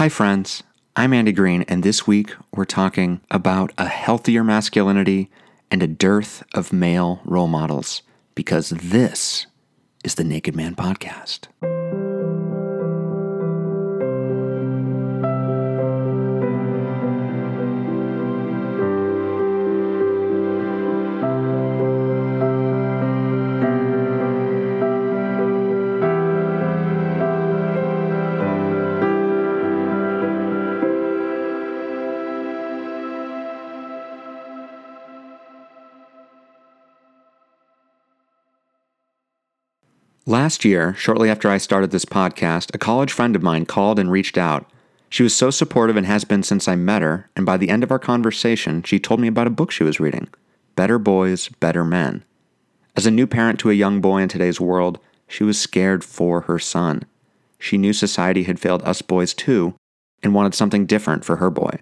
Hi, friends. I'm Andy Green, and this week we're talking about a healthier masculinity and a dearth of male role models because this is the Naked Man Podcast. Last year, shortly after I started this podcast, a college friend of mine called and reached out. She was so supportive and has been since I met her, and by the end of our conversation, she told me about a book she was reading Better Boys, Better Men. As a new parent to a young boy in today's world, she was scared for her son. She knew society had failed us boys too, and wanted something different for her boy.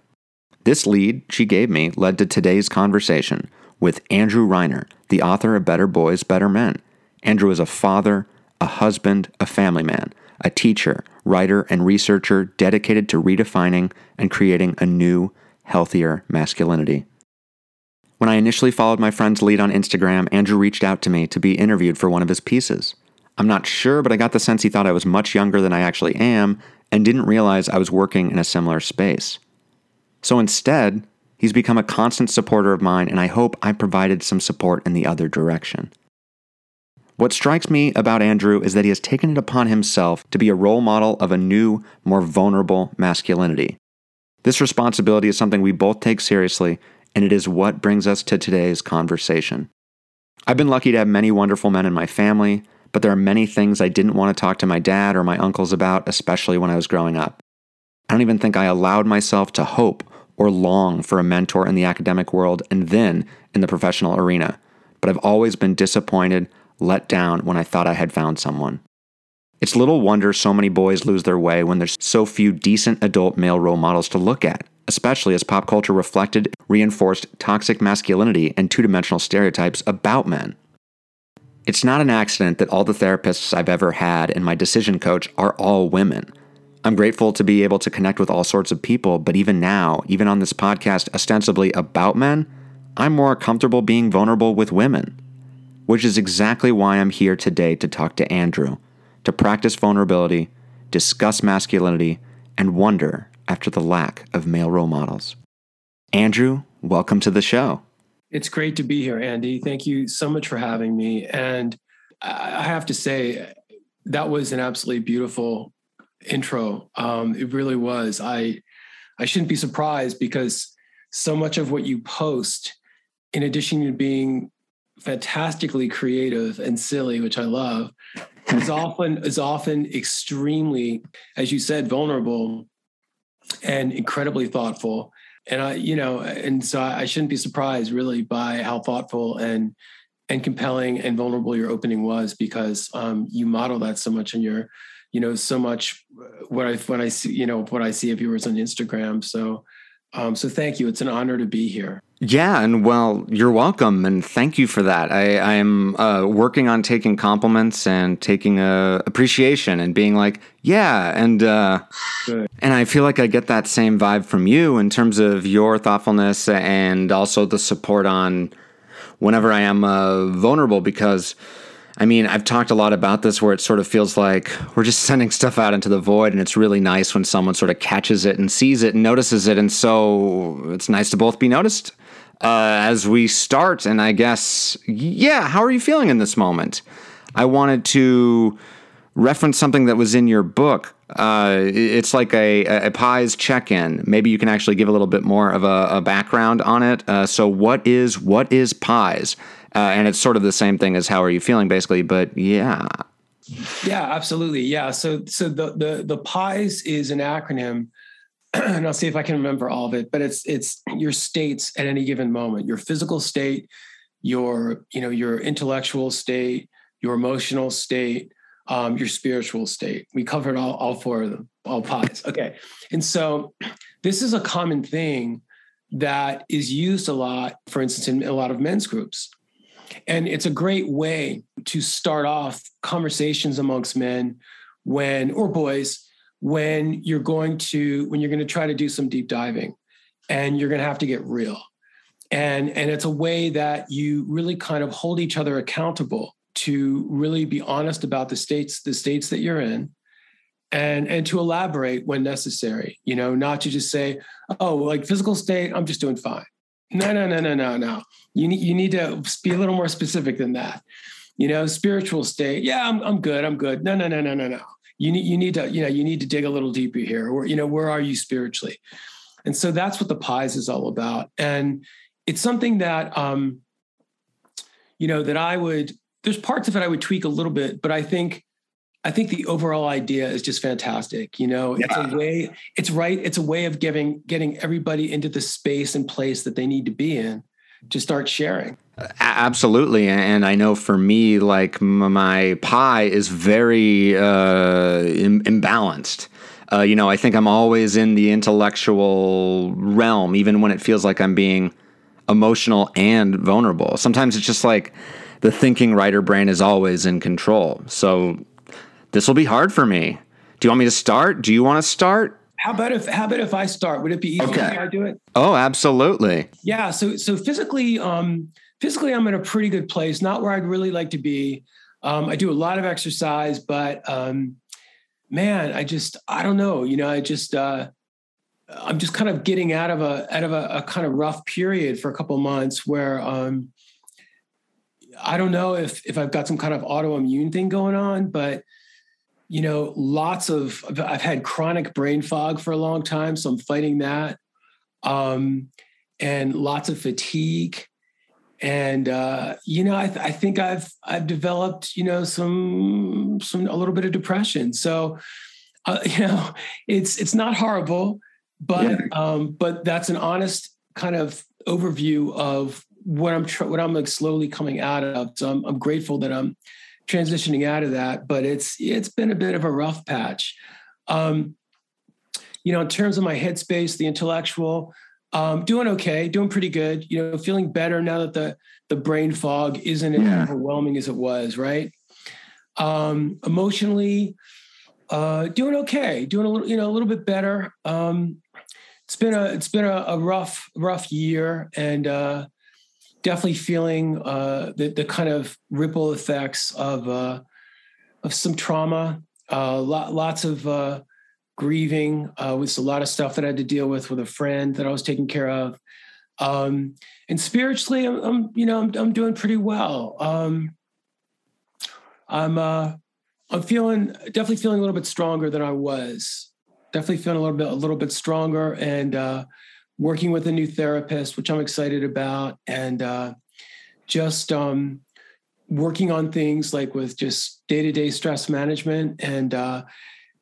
This lead she gave me led to today's conversation with Andrew Reiner, the author of Better Boys, Better Men. Andrew is a father, a husband, a family man, a teacher, writer, and researcher dedicated to redefining and creating a new, healthier masculinity. When I initially followed my friend's lead on Instagram, Andrew reached out to me to be interviewed for one of his pieces. I'm not sure, but I got the sense he thought I was much younger than I actually am and didn't realize I was working in a similar space. So instead, he's become a constant supporter of mine, and I hope I provided some support in the other direction. What strikes me about Andrew is that he has taken it upon himself to be a role model of a new, more vulnerable masculinity. This responsibility is something we both take seriously, and it is what brings us to today's conversation. I've been lucky to have many wonderful men in my family, but there are many things I didn't want to talk to my dad or my uncles about, especially when I was growing up. I don't even think I allowed myself to hope or long for a mentor in the academic world and then in the professional arena, but I've always been disappointed let down when I thought I had found someone. It's little wonder so many boys lose their way when there's so few decent adult male role models to look at, especially as pop culture reflected, reinforced toxic masculinity and two dimensional stereotypes about men. It's not an accident that all the therapists I've ever had and my decision coach are all women. I'm grateful to be able to connect with all sorts of people, but even now, even on this podcast ostensibly about men, I'm more comfortable being vulnerable with women which is exactly why I'm here today to talk to Andrew, to practice vulnerability, discuss masculinity, and wonder after the lack of male role models. Andrew, welcome to the show. It's great to be here, Andy. Thank you so much for having me. And I have to say, that was an absolutely beautiful intro. Um, it really was. I I shouldn't be surprised because so much of what you post, in addition to being fantastically creative and silly, which I love, is often is often extremely, as you said, vulnerable and incredibly thoughtful. And I, you know, and so I shouldn't be surprised really by how thoughtful and and compelling and vulnerable your opening was because um, you model that so much in your, you know, so much uh, what I when I see, you know, what I see of yours on Instagram. So um, so thank you. It's an honor to be here. Yeah, and well, you're welcome, and thank you for that. I, am uh, working on taking compliments and taking uh, appreciation and being like, yeah, and uh, and I feel like I get that same vibe from you in terms of your thoughtfulness and also the support on whenever I am uh, vulnerable because I mean, I've talked a lot about this where it sort of feels like we're just sending stuff out into the void, and it's really nice when someone sort of catches it and sees it and notices it. And so it's nice to both be noticed uh, as we start. And I guess, yeah, how are you feeling in this moment? I wanted to reference something that was in your book. Uh, it's like a, a PIES check in. Maybe you can actually give a little bit more of a, a background on it. Uh, so, what is what is PIES? Uh, and it's sort of the same thing as how are you feeling, basically. But yeah. Yeah, absolutely. Yeah. So so the the the PIES is an acronym, and I'll see if I can remember all of it. But it's it's your states at any given moment, your physical state, your you know your intellectual state, your emotional state, um, your spiritual state. We covered all all four of them, all PIES. Okay, and so this is a common thing that is used a lot, for instance, in a lot of men's groups. And it's a great way to start off conversations amongst men when, or boys, when you're going to when you're going to try to do some deep diving and you're going to have to get real. And and it's a way that you really kind of hold each other accountable to really be honest about the states the states that you're in and and to elaborate when necessary you know not to just say oh like physical state i'm just doing fine no no no no no no. You need you need to be a little more specific than that. You know spiritual state yeah i'm, I'm good i'm good. No no no no no no. You need you need to you know you need to dig a little deeper here. Or you know where are you spiritually? And so that's what the PIES is all about. And it's something that um you know that i would there's parts of it i would tweak a little bit but i think i think the overall idea is just fantastic you know yeah. it's a way it's right it's a way of giving getting everybody into the space and place that they need to be in to start sharing Absolutely, and I know for me, like my pie is very uh, Im- imbalanced. Uh, you know, I think I'm always in the intellectual realm, even when it feels like I'm being emotional and vulnerable. Sometimes it's just like the thinking writer brain is always in control. So this will be hard for me. Do you want me to start? Do you want to start? How about if how about if I start? Would it be easier okay. if I do it? Oh, absolutely. Yeah. So so physically, um, physically, I'm in a pretty good place. Not where I'd really like to be. Um, I do a lot of exercise, but um, man, I just I don't know. You know, I just uh, I'm just kind of getting out of a out of a, a kind of rough period for a couple months where um, I don't know if if I've got some kind of autoimmune thing going on, but you know, lots of I've had chronic brain fog for a long time, so I'm fighting that, um, and lots of fatigue, and uh, you know, I, th- I think I've I've developed you know some some a little bit of depression. So, uh, you know, it's it's not horrible, but yeah. um, but that's an honest kind of overview of what I'm tr- what I'm like slowly coming out of. So I'm, I'm grateful that I'm transitioning out of that, but it's it's been a bit of a rough patch. Um, you know, in terms of my headspace, the intellectual, um, doing okay, doing pretty good. You know, feeling better now that the the brain fog isn't yeah. as overwhelming as it was. Right. Um, emotionally, uh, doing okay, doing a little, you know, a little bit better. Um, it's been a it's been a, a rough rough year, and uh, definitely feeling uh, the, the kind of ripple effects of uh, of some trauma, uh, lots of uh, grieving uh, with a lot of stuff that I had to deal with with a friend that I was taking care of, um, and spiritually, I'm, I'm, you know I'm, I'm doing pretty well. Um, I'm uh, I'm feeling definitely feeling a little bit stronger than I was. Definitely feeling a little bit a little bit stronger and working with a new therapist, which I'm excited about, and uh, just um, working on things like with just day to day stress management, and uh,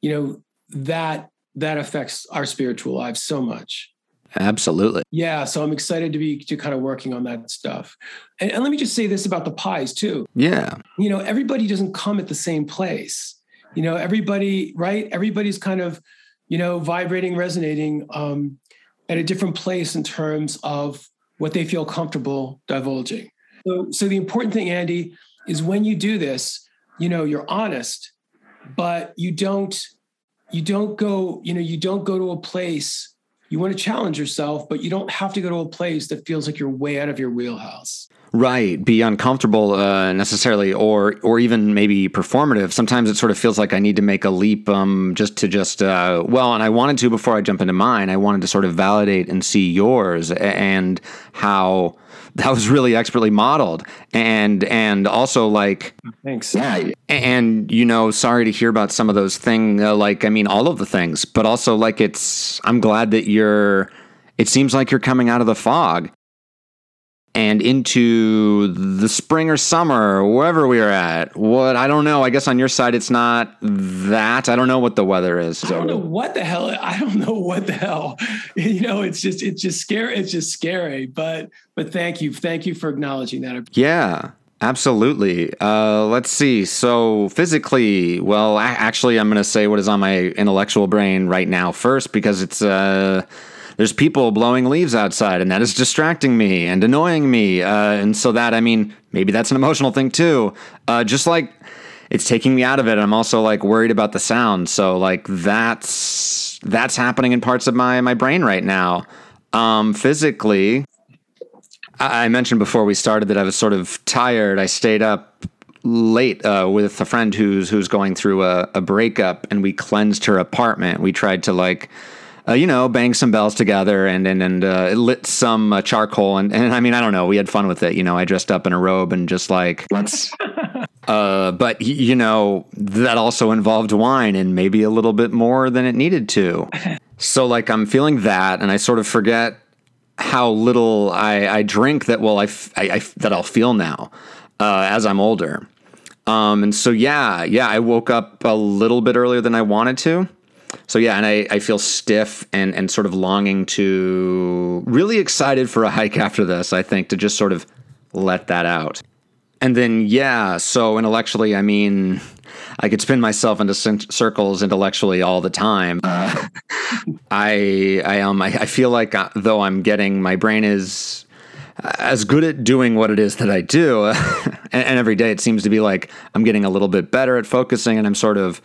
you know that that affects our spiritual lives so much. Absolutely. Yeah. So I'm excited to be to kind of working on that stuff. And, and, let me just say this about the PIES too. Yeah. You know, everybody doesn't come at the same place. You know, everybody, right? Everybody's kind of, you know, vibrating, resonating um, at a different place in terms of what they feel comfortable divulging. So, so the important thing, Andy, is when you do this, you know, you're honest, but you don't, you don't go, you know, you don't go to a place. You want to challenge yourself, but you don't have to go to a place that feels like you're way out of your wheelhouse right be uncomfortable uh, necessarily or or even maybe performative. Sometimes it sort of feels like i need to make a leap um, just to just uh, well and i wanted to before i jump into mine i wanted to sort of validate and see yours and how that was really expertly modeled. And and also like thanks. yeah and you know sorry to hear about some of those things uh, like i mean all of the things but also like it's i'm glad that you're it seems like you're coming out of the fog and into the spring or summer, wherever we are at. What I don't know. I guess on your side, it's not that. I don't know what the weather is. I don't know what the hell. I don't know what the hell. You know, it's just it's just scary. It's just scary. But but thank you, thank you for acknowledging that. Yeah. Absolutely. Uh, let's see. So, physically, well, actually, I'm going to say what is on my intellectual brain right now first because it's uh, there's people blowing leaves outside, and that is distracting me and annoying me. Uh, and so that, I mean, maybe that's an emotional thing too. Uh, just like it's taking me out of it. I'm also like worried about the sound. So like that's that's happening in parts of my my brain right now. Um, physically, I mentioned before we started that I was sort of tired. I stayed up late uh, with a friend who's who's going through a, a breakup, and we cleansed her apartment. We tried to like. Uh, you know, bang some bells together and and and uh, lit some uh, charcoal and and I mean I don't know, we had fun with it. You know, I dressed up in a robe and just like let's. Uh, but you know that also involved wine and maybe a little bit more than it needed to. So like I'm feeling that, and I sort of forget how little I, I drink that well I, I, I that I'll feel now uh, as I'm older. Um, and so yeah, yeah, I woke up a little bit earlier than I wanted to. So yeah, and I, I feel stiff and and sort of longing to really excited for a hike after this. I think to just sort of let that out. And then yeah, so intellectually, I mean, I could spin myself into circles intellectually all the time. Uh, I I um I, I feel like uh, though I'm getting my brain is as good at doing what it is that I do, and, and every day it seems to be like I'm getting a little bit better at focusing, and I'm sort of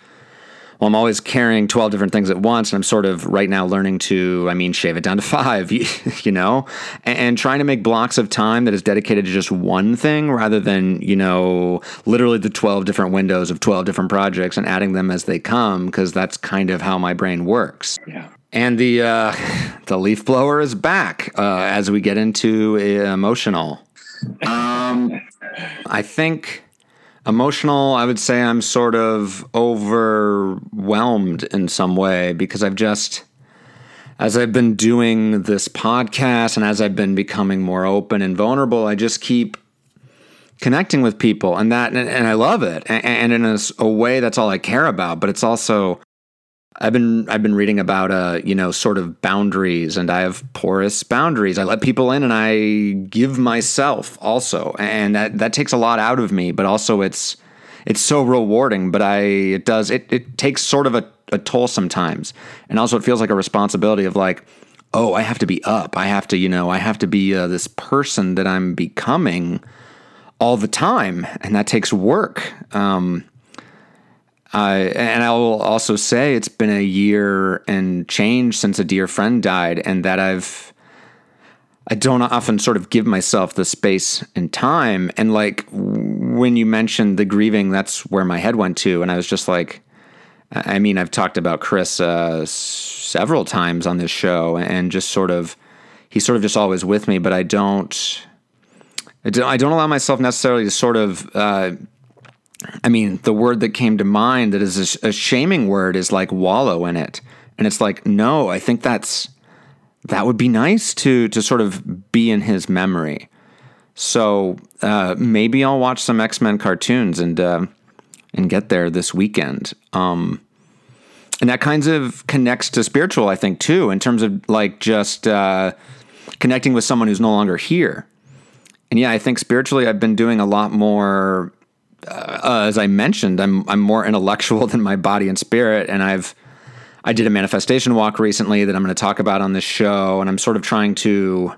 well, I'm always carrying 12 different things at once. And I'm sort of right now learning to, I mean, shave it down to five, you know, and, and, trying to make blocks of time that is dedicated to just one thing rather than, you know, literally the 12 different windows of 12 different projects and adding them as they come, because that's kind of how my brain works. Yeah. And the uh, the leaf blower is back uh, as we get into emotional. Um, I think Emotional, I would say I'm sort of overwhelmed in some way because I've just, as I've been doing this podcast and as I've been becoming more open and vulnerable, I just keep connecting with people and that, and, and I love it. And, and in a, a way, that's all I care about, but it's also, I've been I've been reading about uh you know sort of boundaries and I have porous boundaries. I let people in and I give myself also, and that that takes a lot out of me. But also it's it's so rewarding. But I it does it it takes sort of a, a toll sometimes, and also it feels like a responsibility of like oh I have to be up. I have to you know I have to be uh, this person that I'm becoming all the time, and that takes work. Um, uh, and I will also say it's been a year and change since a dear friend died, and that I've I don't often sort of give myself the space and time. And like when you mentioned the grieving, that's where my head went to, and I was just like, I mean, I've talked about Chris uh, several times on this show, and just sort of he's sort of just always with me, but I don't. I don't allow myself necessarily to sort of uh, I mean, the word that came to mind that is a, a, shaming word is like wallow in it. And it's like, no, I think that's that would be nice to to sort of be in his memory. So uh, maybe I'll watch some X Men cartoons and uh, and get there this weekend. Um, and that kind of connects to spiritual, I think, too, in terms of like just uh, connecting with someone who's no longer here. And yeah, I think spiritually, I've been doing a lot more uh, as I mentioned, I'm I'm more intellectual than my body and spirit, and I've I did a manifestation walk recently that I'm going to talk about on this show, and I'm sort of trying to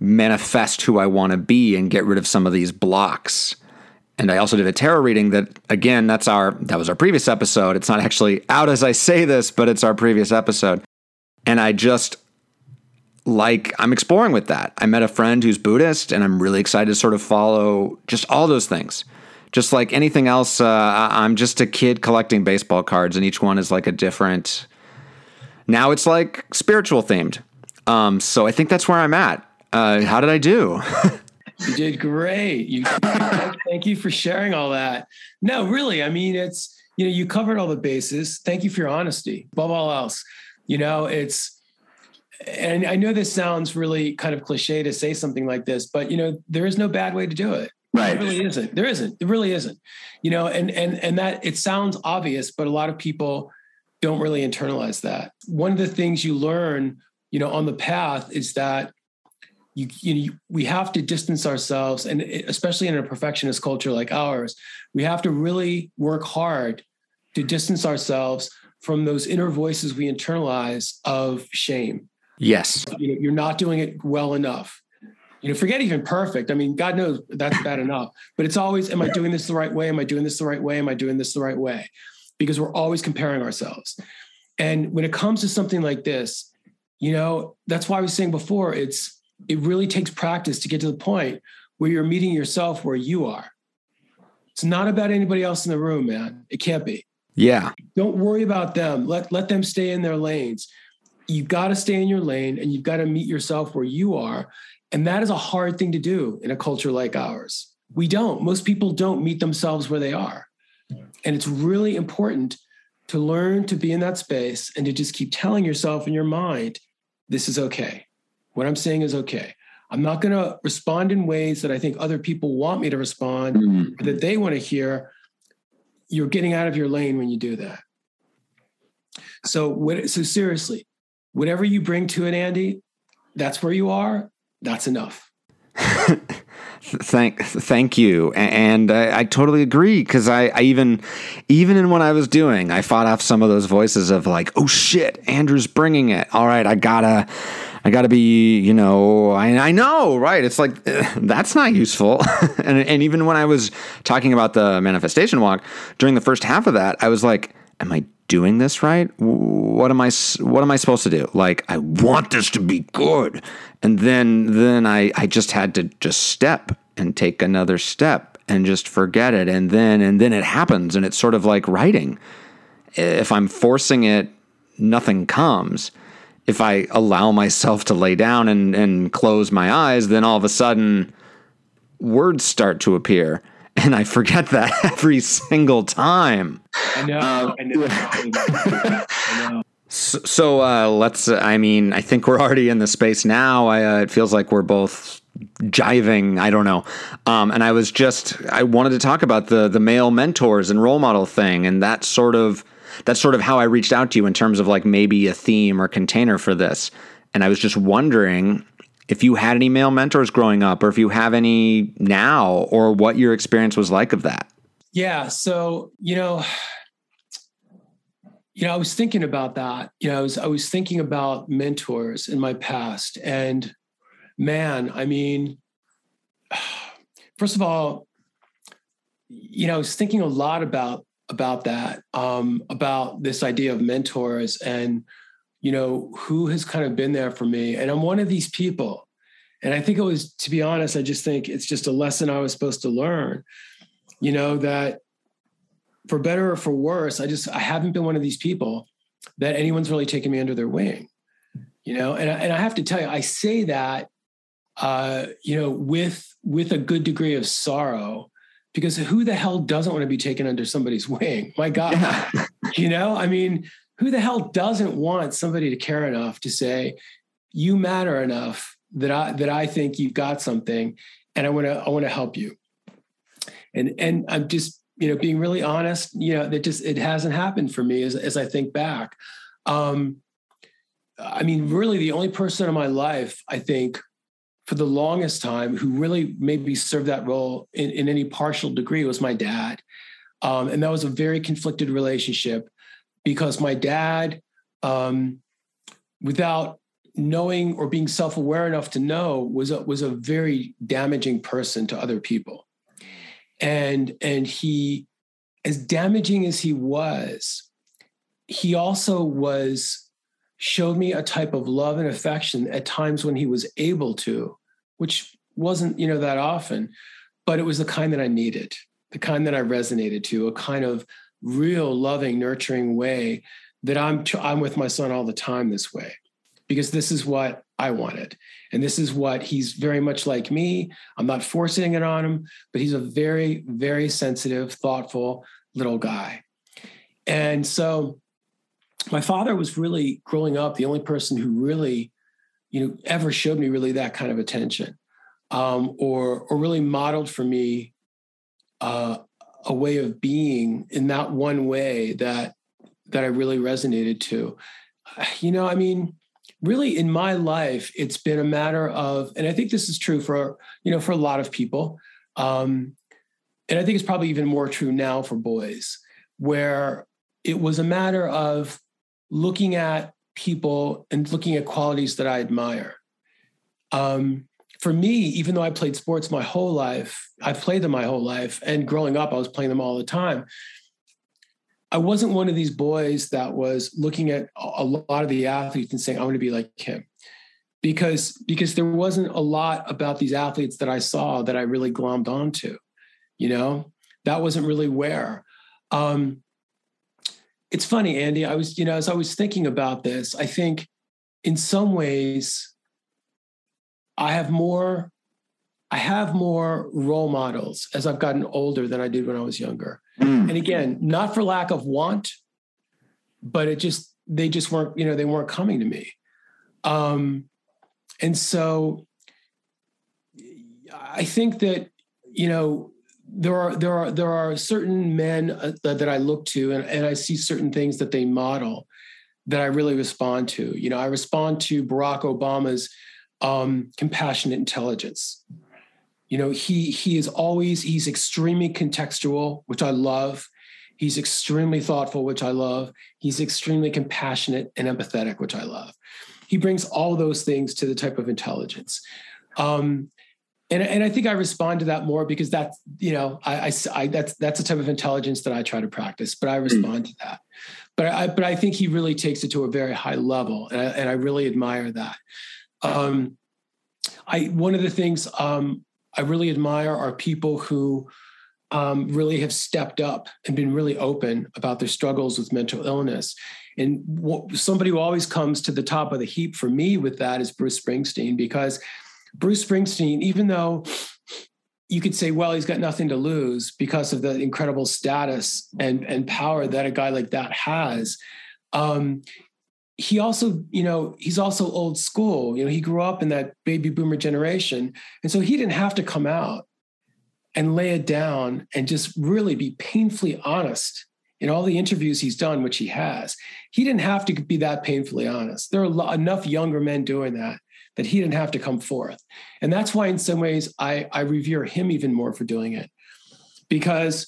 manifest who I want to be and get rid of some of these blocks. And I also did a tarot reading that again, that's our that was our previous episode. It's not actually out as I say this, but it's our previous episode. And I just like I'm exploring with that. I met a friend who's Buddhist and I'm really excited to sort of follow just all those things just like anything else, uh, I'm just a kid collecting baseball cards, and each one is like a different. Now it's like spiritual themed. Um, so I think that's where I'm at. Uh, how did I do? you did great. You thank you for sharing all that. No, really, I mean, it's you know, you covered all the bases. Thank you for your honesty. Above all else, you know, it's and I know this sounds really kind of cliche to say something like this, but you know, there is no bad way to do it. Right. It really isn't. There isn't. It really isn't. You know, and and and that it sounds obvious, but a lot of people don't really internalize that. One of the things you learn, you know, on the path is that you, you know, we have to distance ourselves, and especially in a perfectionist culture like ours, we have to really work hard to distance ourselves from those inner voices we internalize of shame. Yes, you know, you're not doing it well enough you know, forget even perfect. I mean, God knows that's bad enough, but it's always, am I doing this the right way? Am I doing this the right way? Am I doing this the right way? Because we're always comparing ourselves. And when it comes to something like this, you know, that's why I was saying before, it's, it really takes practice to get to the point where you're meeting yourself where you are. It's not about anybody else in the room, man. It can't be. Yeah. Don't worry about them. Let let them stay in their lanes. You've got to stay in your lane and you've got to meet yourself where you are. And that is a hard thing to do in a culture like ours. We don't. Most people don't meet themselves where they are. And it's really important to learn to be in that space and to just keep telling yourself in your mind, this is okay. What I'm saying is okay. I'm not going to respond in ways that I think other people want me to respond, mm-hmm. that they want to hear. You're getting out of your lane when you do that. So, what, so seriously, whatever you bring to it, Andy, that's where you are. That's enough. thank thank you and i, I totally agree because I, I even even in what i was doing i fought off some of those voices of like oh shit andrew's bringing it all right i gotta I got to be, you know, I, I know, right? It's like eh, that's not useful. and and even when I was talking about the manifestation walk during the first half of that, I was like, am I doing this right? What am I what am I supposed to do? Like I want this to be good. And then then I I just had to just step and take another step and just forget it and then and then it happens and it's sort of like writing. If I'm forcing it, nothing comes if I allow myself to lay down and, and close my eyes, then all of a sudden words start to appear. And I forget that every single time. I know. Um, I know. I know. So, so uh, let's. Uh, I mean, I think we're already in the space now. I, uh, it feels like we're both jiving. I don't know. Um, and I was just. I wanted to talk about the the male mentors and role model thing, and that sort of that's sort of how I reached out to you in terms of like maybe a theme or container for this. And I was just wondering if you had any male mentors growing up or if you have any now or what your experience was like of that. Yeah. So, you know, you know, I was thinking about that. You know, I was I was thinking about mentors in my past. And man, I mean, first of all, you know, I was thinking a lot about about that, um, about this idea of mentors and, you know, who has kind of been there for me. And I'm one of these people. And I think it was, to be honest, I just think it's just a lesson I was supposed to learn, you know, that for better or for worse, I just, I haven't been one of these people that anyone's really taken me under their wing, you know, and, and I have to tell you, I say that, uh, you know, with, with a good degree of sorrow, because who the hell doesn't want to be taken under somebody's wing? My God, yeah. you know, I mean, who the hell doesn't want somebody to care enough to say, you matter enough that I that I think you've got something and I want to I want to help you. And and I'm just, you know, being really honest, you know, that just it hasn't happened for me as as I think back. Um, I mean, really the only person in my life, I think, for the longest time who really maybe served that role in, in any partial degree was my dad. Um, and that was a very conflicted relationship because my dad, um, without knowing or being self-aware enough to know, was a, was a very damaging person to other people. And, and he, as damaging as he was, he also was showed me a type of love and affection at times when he was able to, which wasn't, you know, that often, but it was the kind that I needed, the kind that I resonated to, a kind of real loving, nurturing way that I'm I'm with my son all the time this way because this is what I wanted. And this is what he's very much like me. I'm not forcing it on him, but he's a very, very sensitive, thoughtful little guy. And so my father was really growing up the only person who really you know ever showed me really that kind of attention um, or or really modeled for me uh, a way of being in that one way that that I really resonated to you know i mean really in my life it's been a matter of and i think this is true for you know for a lot of people um, and i think it's probably even more true now for boys where it was a matter of looking at people and looking at qualities that I admire. Um, for me, even though I played sports my whole life, I've played them my whole life. And growing up, I was playing them all the time. I wasn't one of these boys that was looking at a lot of the athletes and saying, I want to be like him. Because, because there wasn't a lot about these athletes that I saw that I really glommed onto, you know, that wasn't really where. Um, it's funny, Andy. I was, you know, as I was thinking about this, I think in some ways, I have more, I have more role models as I've gotten older than I did when I was younger. Mm. And again, not for lack of want, but it just they just weren't, you know, they weren't coming to me. Um, and so I think that, you know, there are there are there are certain men uh, that, that I look to and, and I see certain things that they model that I really respond to. You know, I respond to Barack Obama's um, compassionate intelligence. You know, he he is always he's extremely contextual, which I love. He's extremely thoughtful, which I love. He's extremely compassionate and empathetic, which I love. He brings all those things to the type of intelligence. Um, and, and I think I respond to that more because that's you know I, I, I, that's that's the type of intelligence that I try to practice, but I respond mm. to that. But I but I think he really takes it to a very high level, and I, and I really admire that. Um, I one of the things um, I really admire are people who um, really have stepped up and been really open about their struggles with mental illness. And somebody who always comes to the top of the heap for me with that is Bruce Springsteen, because Bruce Springsteen, even though you could say, well, he's got nothing to lose because of the incredible status and, and power that a guy like that has. Um, he also, you know, he's also old school. You know, he grew up in that baby boomer generation. And so he didn't have to come out and lay it down and just really be painfully honest in all the interviews he's done, which he has. He didn't have to be that painfully honest. There are enough younger men doing that that he didn't have to come forth. And that's why, in some ways, I, I revere him even more for doing it because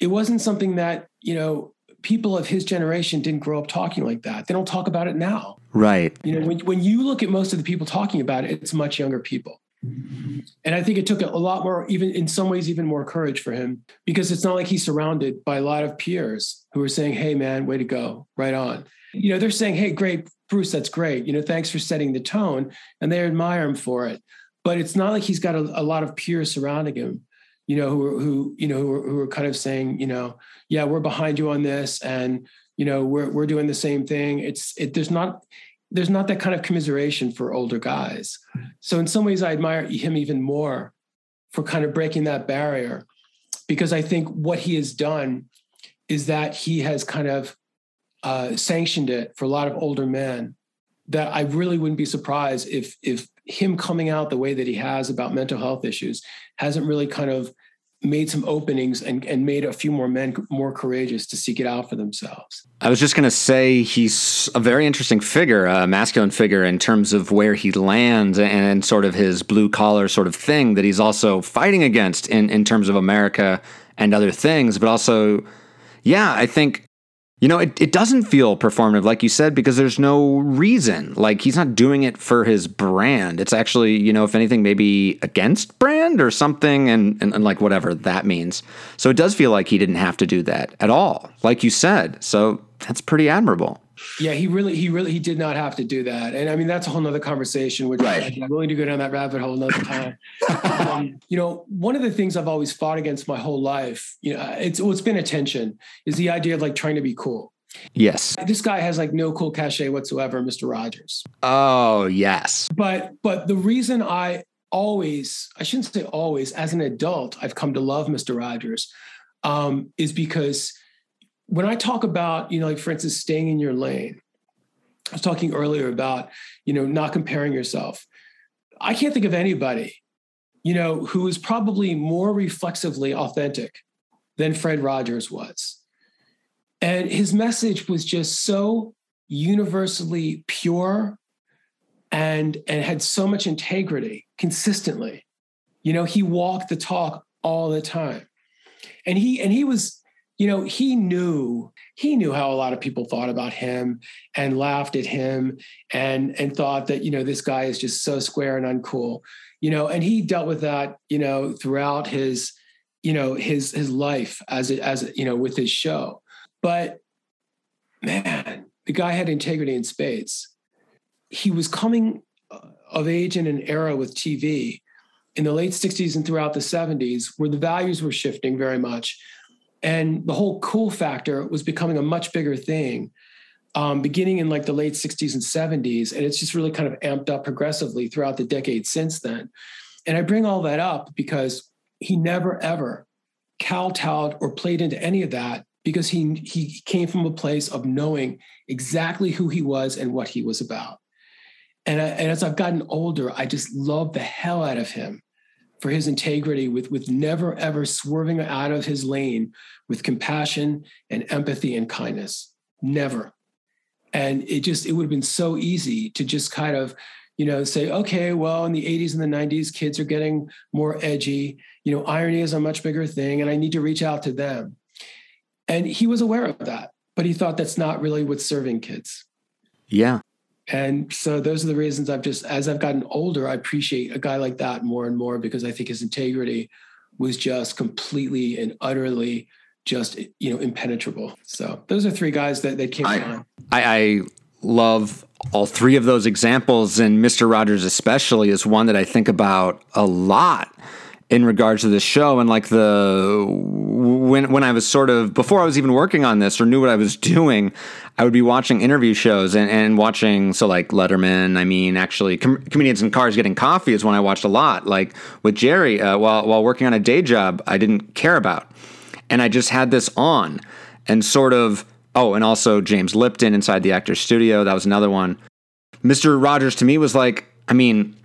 it wasn't something that, you know, people of his generation didn't grow up talking like that. They don't talk about it now. Right. You know, when, when you look at most of the people talking about it, it's much younger people. And I think it took a lot more, even in some ways, even more courage for him because it's not like he's surrounded by a lot of peers who are saying, Hey, man, way to go, right on. You know, they're saying, Hey, great, Bruce, that's great. You know, thanks for setting the tone. And they admire him for it. But it's not like he's got a, a lot of peers surrounding him, you know, who, who you know, who are, who are kind of saying, you know, yeah, we're behind you on this. And, you know, we're, we're doing the same thing. It's, it, there's not, there's not that kind of commiseration for older guys. So in some ways, I admire him even more for kind of breaking that barrier because I think what he has done is that he has kind of uh, sanctioned it for a lot of older men that I really wouldn't be surprised if if him coming out the way that he has about mental health issues hasn't really kind of made some openings and, and made a few more men more courageous to seek it out for themselves. I was just going to say he's a very interesting figure, a masculine figure in terms of where he lands and sort of his blue collar sort of thing that he's also fighting against in, in terms of America and other things. But also, yeah, I think you know, it, it doesn't feel performative, like you said, because there's no reason. Like, he's not doing it for his brand. It's actually, you know, if anything, maybe against brand or something, and, and, and, like whatever that means. So it does feel like he didn't have to do that at all, like you said. So that's pretty admirable. Yeah, he really, he really, he did not have to do that. And I mean, that's a whole nother conversation, which right. I'm willing to go down that rabbit hole another time. um, you know, one of the things I've always fought against my whole life, you know, it's, well, it's been attention is the idea of like trying to be cool. Yes. This guy has like no cool cachet whatsoever, Mr. Rogers. Oh, yes. But, but the reason I always, I shouldn't say always, as an adult, I've come to love Mr. Rogers um, is because when I talk about, you know, like for instance, staying in your lane, I was talking earlier about, you know, not comparing yourself. I can't think of anybody, you know, who is probably more reflexively authentic than Fred Rogers was. And his message was just so universally pure and and had so much integrity consistently. You know, he walked the talk all the time. And he and he was you know, he knew he knew how a lot of people thought about him and laughed at him and and thought that you know this guy is just so square and uncool. you know, and he dealt with that, you know, throughout his, you know, his his life as it as you know with his show. But man, the guy had integrity in spades. He was coming of age in an era with TV in the late 60s and throughout the 70s where the values were shifting very much. And the whole cool factor was becoming a much bigger thing um, beginning in like the late 60s and 70s. And it's just really kind of amped up progressively throughout the decades since then. And I bring all that up because he never ever kowtowed or played into any of that because he he came from a place of knowing exactly who he was and what he was about. And, I, and as I've gotten older, I just love the hell out of him for his integrity with, with never ever swerving out of his lane with compassion and empathy and kindness. Never. And it just, it would have been so easy to just kind of, you know, say, okay, well, in the 80s and the 90s, kids are getting more edgy. You know, irony is a much bigger thing, and I need to reach out to them. And he was aware of that, but he thought that's not really what's serving kids. Yeah. And so those are the reasons I've just, as I've gotten older, I appreciate a guy like that more and more because I think his integrity was just completely and utterly just you know impenetrable. So those are three guys that that came I, on. I, I love all three of those examples, and Mister Rogers especially is one that I think about a lot in regards to this show and like the when when I was sort of before I was even working on this or knew what I was doing, I would be watching interview shows and, and watching so like Letterman. I mean, actually, com- comedians in cars getting coffee is one I watched a lot. Like with Jerry, uh, while while working on a day job, I didn't care about, and I just had this on and sort of. Oh, and also James Lipton inside the Actors Studio. That was another one. Mr. Rogers to me was like, I mean,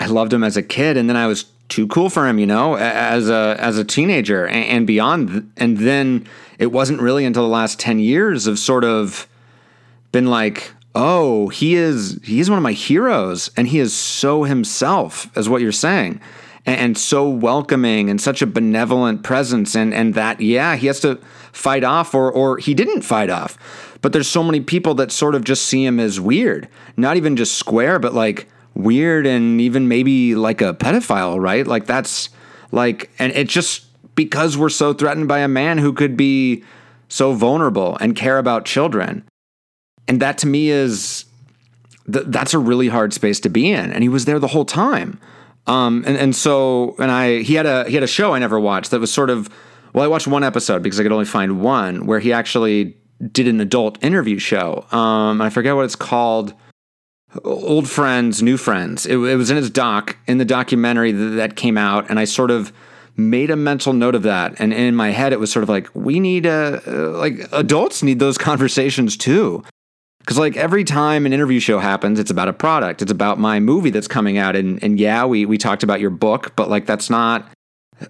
I loved him as a kid, and then I was too cool for him, you know, as a as a teenager and, beyond. And then it wasn't really until the last ten years of sort of been like, oh, he is he's one of my heroes, and he is so himself, as what you're saying, and, and so welcoming and such a benevolent presence, and and that yeah, he has to fight off, or or he didn't fight off. But there's so many people that sort of just see him as weird, not even just square, but like weird and even maybe like a pedophile, right? Like that's like, and it's just because we're so threatened by a man who could be so vulnerable and care about children. And that to me is th- that's a really hard space to be in. And he was there the whole time. Um, and, and so, and I, he had a, he had a show I never watched that was sort of, well, I watched one episode because I could only find one where he actually did an adult interview show. Um, I forget what it's called old friends, new friends. It, it was in his doc, in the documentary that, came out, and I sort of made a mental note of that. And in my head, it was sort of like, we need a, uh, like, adults need those conversations too. Because, like, every time an interview show happens, it's about a product, it's about my movie that's coming out. And, and yeah, we, we talked about your book, but, like, that's not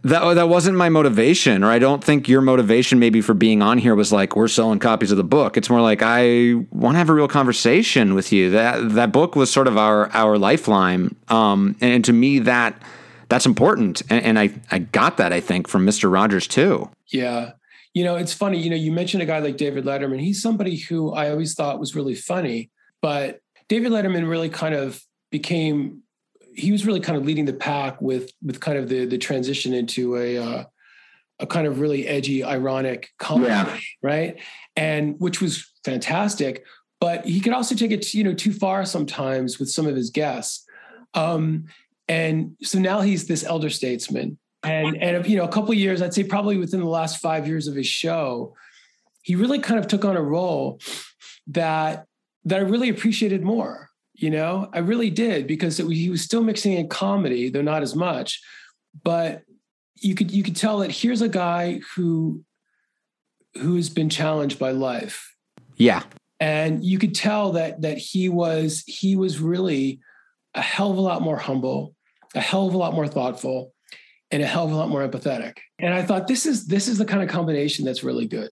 that that wasn't my motivation or i don't think your motivation maybe for being on here was like we're selling copies of the book. It's more like i want to have a real conversation with you. That that book was sort of our our lifeline. Um, and, and, to me that that's important. And, and, i i got that i think from mr rogers too. Yeah. You know it's funny you know you mentioned a guy like david letterman. He's somebody who i always thought was really funny but david letterman really kind of became he was really kind of leading the pack with with kind of the the transition into a uh, a kind of really edgy, ironic comedy, yeah. right? And which was fantastic. But he could also take it, you know, too far sometimes with some of his guests. Um, and so now he's this elder statesman. And and you know, a couple years, I'd say probably within the last five years of his show, he really kind of took on a role that that I really appreciated more you know? I really did because it, he was still mixing in comedy though not as much. But you could you could tell that here's a guy who who's been challenged by life. Yeah. And you could tell that that he was he was really a hell of a lot more humble a hell of a lot more thoughtful and a hell of a lot more empathetic. And i thought this is this is the kind of combination that's really good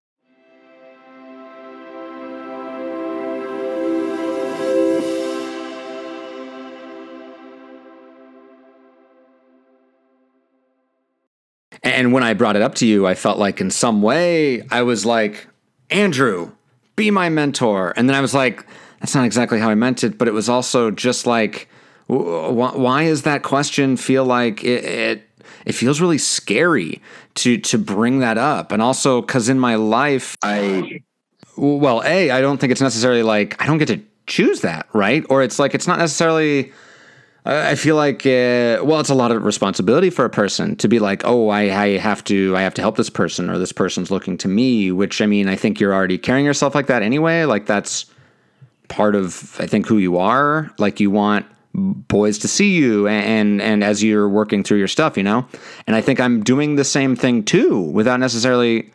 And when I brought it up to you, I felt like in some way I was like, Andrew, be my mentor. And then I was like, that's not exactly how I meant it, but it was also just like why is that question feel like it, it it feels really scary to to bring that up and also because in my life i well a i don't think it's necessarily like i don't get to choose that right or it's like it's not necessarily I feel like, uh, well, it's a lot of responsibility for a person to be like, oh, I, I have to, I have to help this person, or this person's looking to me. Which I mean, I think you're already carrying yourself like that anyway. Like that's part of, I think, who you are. Like you want boys to see you, and and, and as you're working through your stuff, you know. And I think I'm doing the same thing too, without necessarily.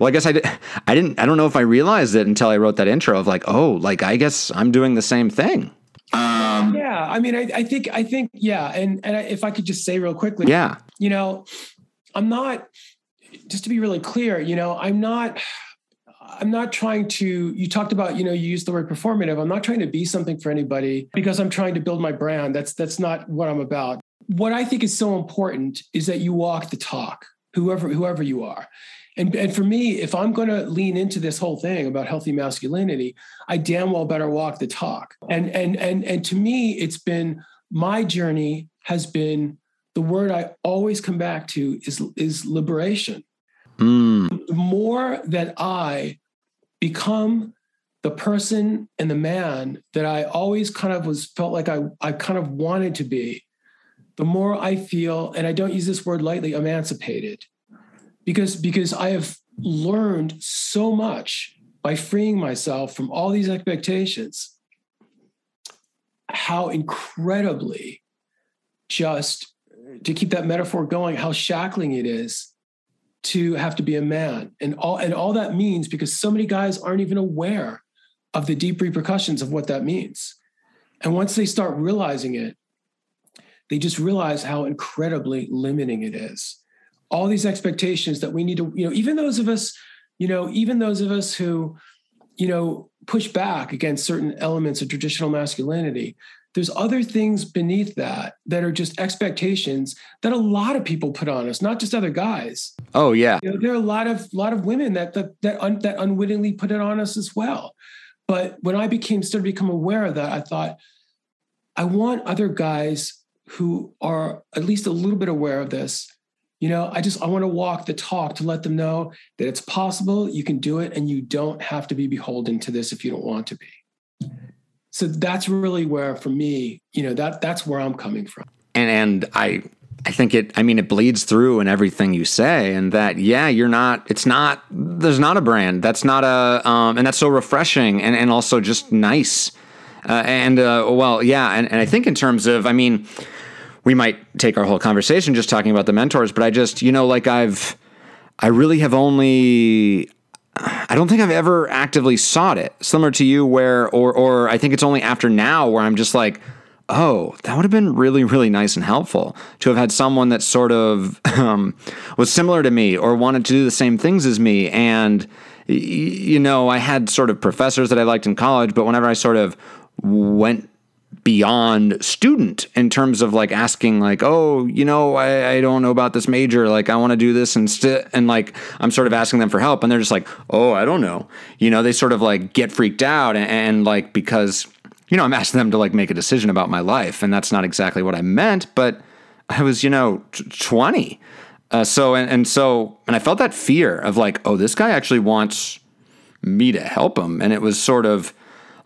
Well, I guess I, did, I didn't. I don't know if I realized it until I wrote that intro of like, oh, like I guess I'm doing the same thing. Um, yeah, I mean, I, I, think, I think, yeah, and and if I could just say real quickly, yeah, you know, I'm not. Just to be really clear, you know, I'm not. I'm not trying to. You talked about, you know, you used the word performative. I'm not trying to be something for anybody because I'm trying to build my brand. That's that's not what I'm about. What I think is so important is that you walk the talk, whoever whoever you are. And, and for me, if I'm going to lean into this whole thing about healthy masculinity, I damn well better walk the talk. And and and and to me, it's been my journey has been the word I always come back to is is liberation. Mm. The more that I become the person and the man that I always kind of was felt like I I kind of wanted to be, the more I feel, and I don't use this word lightly, emancipated because because I have learned so much by freeing myself from all these expectations. How incredibly just to keep that metaphor going how shackling it is to have to be a man. And all and all that means because so many guys aren't even aware of the deep repercussions of what that means. And once they start realizing it they just realize how incredibly limiting it is all these expectations that we need to, you know, even those of us, you know, even those of us who, you know, push back against certain elements of traditional masculinity, there's other things beneath that that are just expectations that a lot of people put on us, not just other guys. Oh yeah, you know, there are a lot of lot of women that that that, un, that unwittingly put it on us as well. But when I became started to become aware of that, I thought, I want other guys who are at least a little bit aware of this you know i just i want to walk the talk to let them know that it's possible you can do it and you don't have to be beholden to this if you don't want to be so that's really where for me you know that that's where i'm coming from and and i I think it, I mean, it bleeds through in everything you say, and that, yeah, you're not, it's not, there's not a brand. That's not a, um, and that's so refreshing and, and also just nice. Uh, and, uh, well, yeah. And, and I think in terms of, I mean, we might take our whole conversation just talking about the mentors, but I just, you know, like I've, I really have only, I don't think I've ever actively sought it. Similar to you, where, or, or I think it's only after now where I'm just like, oh, that would have been really, really nice and helpful to have had someone that sort of um, was similar to me or wanted to do the same things as me. And, you know, I had sort of professors that I liked in college, but whenever I sort of went beyond student in terms of like asking like oh you know i, I don't know about this major like i want to do this instead and like i'm sort of asking them for help and they're just like oh i don't know. You know they sort of like get freaked out and, and like because you know i'm asking them to like make a decision about my life and that's not exactly what i meant but i was you know t- 20 uh, so and, and so and i felt that fear of like oh this guy actually wants me to help him. And it was sort of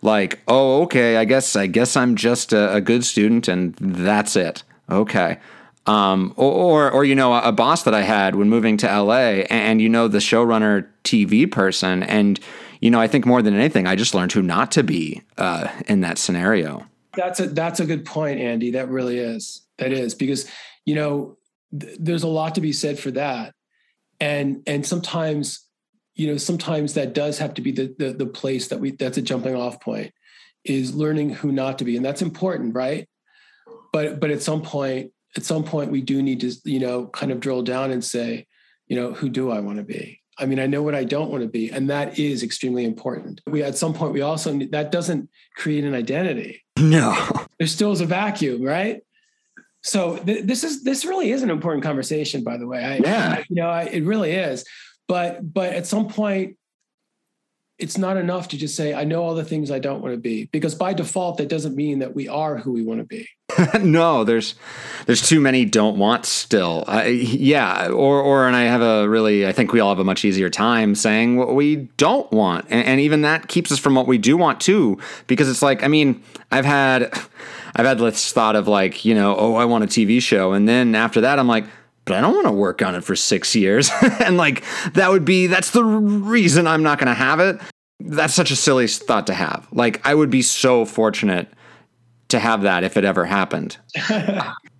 like, oh, okay, I guess I guess I'm just a, a good student and that's it. Okay. Um, or, or, or, you know, a, a, boss that I had when moving to LA, and, you know, the showrunner TV person, and you know, I think more than anything, I just learned who not to be uh, in that scenario. That's a that's a good point, Andy. That really is. That is because you know, th- there's a lot to be said for that, and and sometimes you know sometimes that does have to be the, the the place that we that's a jumping off point is learning who not to be and that's important right? But but at some point at some point we do need to you know kind of drill down and say you know who do i want to be? I mean i know what i don't want to be and that is extremely important. We at some point we also need, that doesn't create an identity. No. There still is a vacuum right? So th- this is this really is an important conversation by the way. I, yeah. You know I, it really is but but at some point it's not enough to just say i know all the things i don't want to be because by default that doesn't mean that we are who we want to be no, there's there's too many don't want still. Uh, yeah, or or and I have a really I think we all have a much easier time saying what we don't want, and, and even that keeps us from what we do want too. Because it's like I mean I've had I've had this thought of like you know oh I want a TV show, and then after that I'm like but I don't want to work on it for six years. and like, that would be, that's the reason I'm not going to have it. That's such a silly thought to have. Like, I would be so fortunate to have that if it ever happened.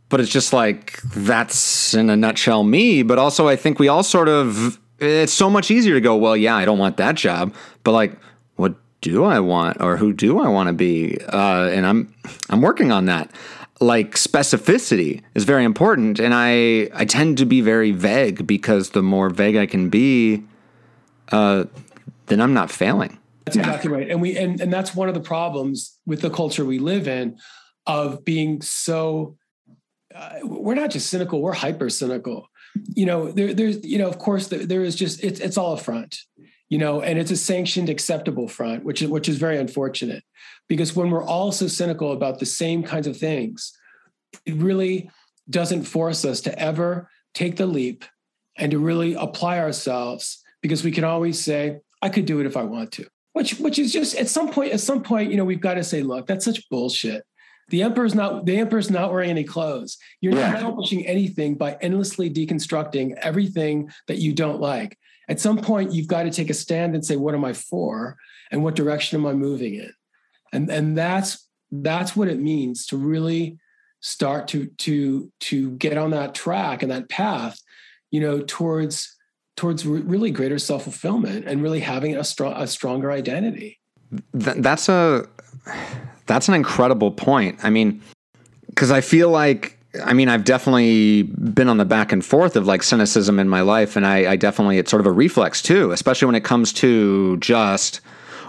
but it's just like, that's in a nutshell me. But also, I think we all sort of, it's so much easier to go, well, yeah, I don't want that job. But like, what do I want or who do I want to be? Uh, and I'm, I'm working on that like specificity is very important and i i tend to be very vague because the more vague i can be uh then i'm not failing. That's exactly right. And we and, and that's one of the problems with the culture we live in of being so uh, we're not just cynical we're hyper cynical you know there, there's you know of course there, there is just it's it's all a front you know and it's a sanctioned acceptable front which is which is very unfortunate because when we're all so cynical about the same kinds of things, it really doesn't force us to ever take the leap and to really apply ourselves because we can always say, I could do it if I want to. Which, which is just at some point, at some point, you know, we've got to say, look, that's such bullshit. The emperor's not the emperor's not wearing any clothes. You're not accomplishing anything by endlessly deconstructing everything that you don't like. At some point, you've got to take a stand and say, what am I for? And what direction am I moving in? And and that's that's what it means to really start to to to get on that track and that path you know towards towards really greater self-fulfillment and really having a strong a stronger identity. Th- that's a that's an incredible point. I mean because i feel like I mean, I've definitely been on the back and forth of like cynicism in my life, and I, I definitely it's sort of a reflex too, especially when it comes to just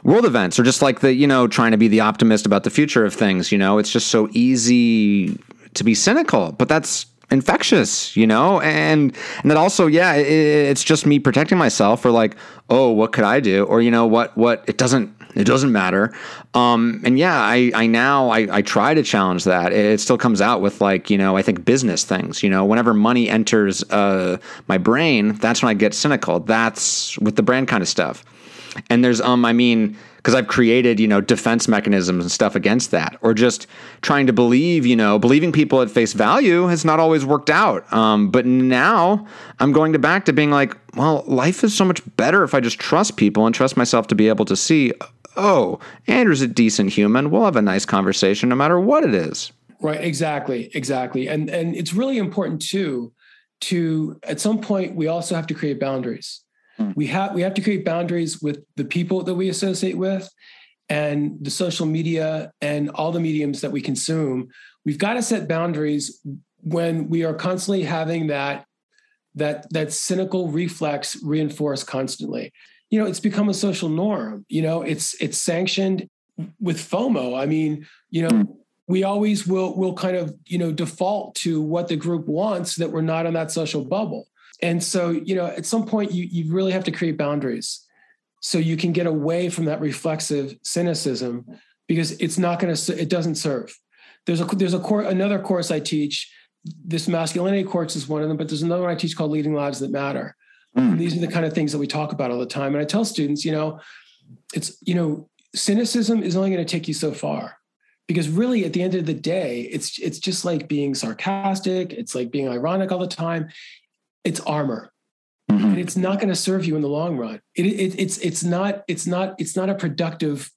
world events or just like the you know trying to be the optimist about the future of things you know? It's just so easy to be cynical but that's infectious you know? And and that also yeah it, it's just me protecting myself or like oh what could i do? Or you know what what it doesn't it doesn't matter. Um and yeah i i now i i try to challenge that. It still comes out with like you know i think business things you know? Whenever money enters uh my brain that's when i get cynical. That's with the brand kind of stuff and there's um i mean because i've created you know defense mechanisms and stuff against that or just trying to believe you know believing people at face value has not always worked out. Um, but now i'm going to back to being like well life is so much better if i just trust people and trust myself to be able to see oh andrew's a decent human. We'll have a nice conversation no matter what it is. Right. Exactly. Exactly. And and it's really important too to at some point we also have to create boundaries Hmm. We have we have to create boundaries with the people that we associate with and the social media and all the mediums that we consume. We've got to set boundaries when we are constantly having that that that cynical reflex reinforced constantly. You know, it's become a social norm. You know, it's it's sanctioned with FOMO. I mean, you know, hmm. we always will will kind of you know default to what the group wants that we're not in that social bubble and so you know at some point you you really have to create boundaries so you can get away from that reflexive cynicism because it's not going to it doesn't serve. There's a there's a course another course i teach. This masculinity course is one of them but there's another one i teach called leading lives that matter. Mm. these are the kind of things that we talk about all the time. And i tell students you know it's you know cynicism is only going to take you so far because really at the end of the day it's it's just like being sarcastic. It's like being ironic all the time it's armor. Mm-hmm. and it's not going to serve you in the long run. It, it, it's it's not it's not it's not a productive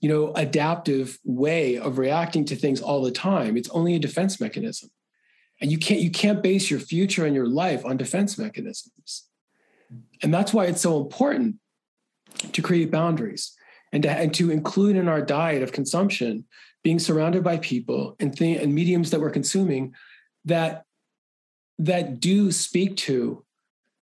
you know adaptive way of reacting to things all the time. It's only a defense mechanism. And you can't you can't base your future and your life on defense mechanisms. And that's why it's so important to create boundaries and to, and to include in our diet of consumption being surrounded by people and, th- and mediums that we're consuming that that do speak to,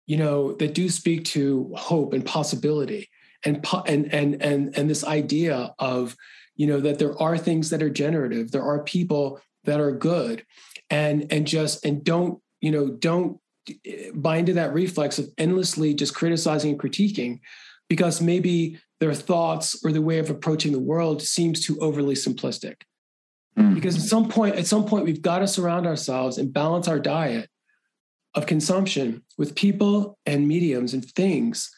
you know, that do speak to hope and possibility and and and and and this idea of, you know, that there are things that are generative, there are people that are good, and and just and don't you know don't buy into that reflex of endlessly just criticizing and critiquing because maybe their thoughts or the way of approaching the world seems too overly simplistic Mm. Because at some point, at some point, we've got to surround ourselves and balance our diet of consumption with people and mediums and things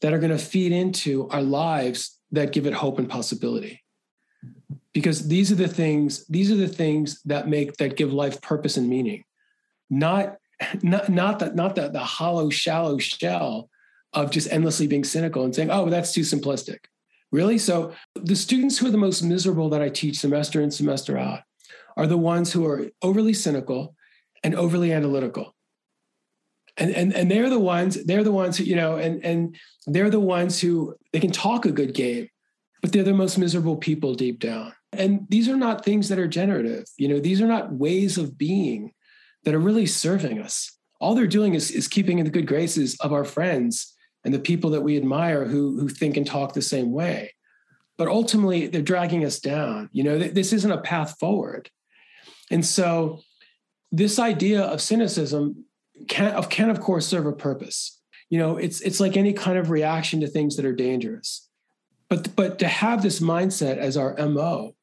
that are going to feed into our lives that give it hope and possibility. Because these are the things these are the things that make that give life purpose and meaning. Not not not that not that the hollow shallow shell of just endlessly being cynical and saying oh that's too simplistic. Really? So the students who are the most miserable that i teach semester in semester out are the ones who are overly cynical and overly analytical and and and they're the ones they're the ones who you know and and they're the ones who they can talk a good game but they're the most miserable people deep down. And these are not things that are generative you know these are not ways of being that are really serving us. All they're doing is, is keeping in the good graces of our friends and the people that we admire who who think and talk the same way. But ultimately they're dragging us down. You know this isn't a path forward. And so this idea of cynicism can of can of course serve a purpose. You know, it's it's like any kind of reaction to things that are dangerous. But but to have this mindset as our MO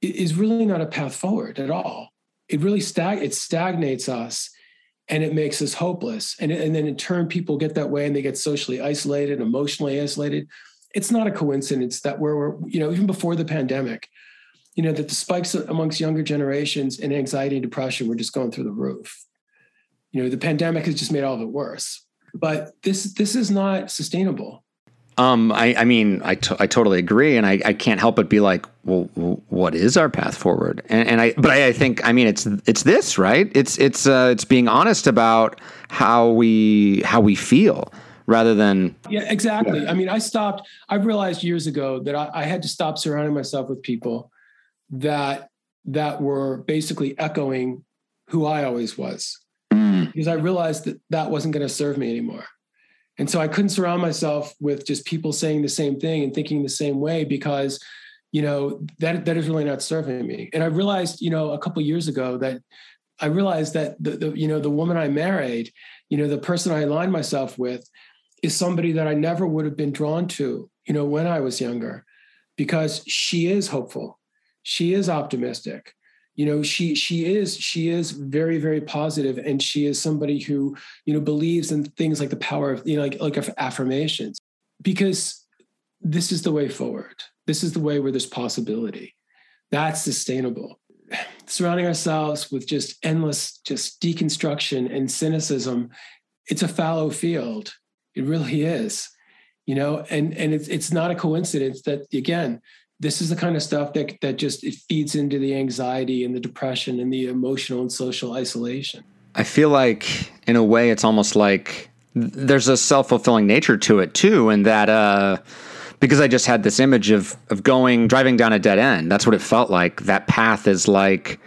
is really not a path forward at all. It really stag it stagnates us and it makes us hopeless. And, and then in turn, people get that way and they get socially isolated, emotionally isolated. It's not a coincidence that we're, we're you know, even before the pandemic, you know, that the spikes amongst younger generations in anxiety and depression were just going through the roof you know the pandemic has just made all of it worse but this this is not sustainable um, I, I mean, I, t- I totally agree, and I, I can't help but be like, well, what is our path forward? And, and I, but I, I, think, I mean, it's it's this, right? It's it's uh, it's being honest about how we how we feel, rather than yeah, exactly. Yeah. I mean, I stopped. I realized years ago that I, I had to stop surrounding myself with people that that were basically echoing who I always was Mm. because I realized that that wasn't going to serve me anymore. And so I couldn't surround myself with just people saying the same thing and thinking the same way because, you know, that that is really not serving me. And I realized, you know, a couple years ago that I realized that the, the you know the woman I married, you know, the person I aligned myself with, is somebody that I never would have been drawn to, you know, when I was younger, because she is hopeful, she is optimistic, you know she she is she is very very positive and she is somebody who you know believes in things like the power of you know like like affirmations. Because this is the way forward. This is the way where there's possibility. That's sustainable. Surrounding ourselves with just endless just deconstruction and cynicism it's a fallow field. It really is you know and and it's it's not a coincidence that again this is the kind of stuff that that just it feeds into the anxiety and the depression and the emotional and social isolation. I feel like in a way it's almost like there's a self-fulfilling nature to it too and that uh because I just had this image of of going driving down a dead end. That's what it felt like. That path is like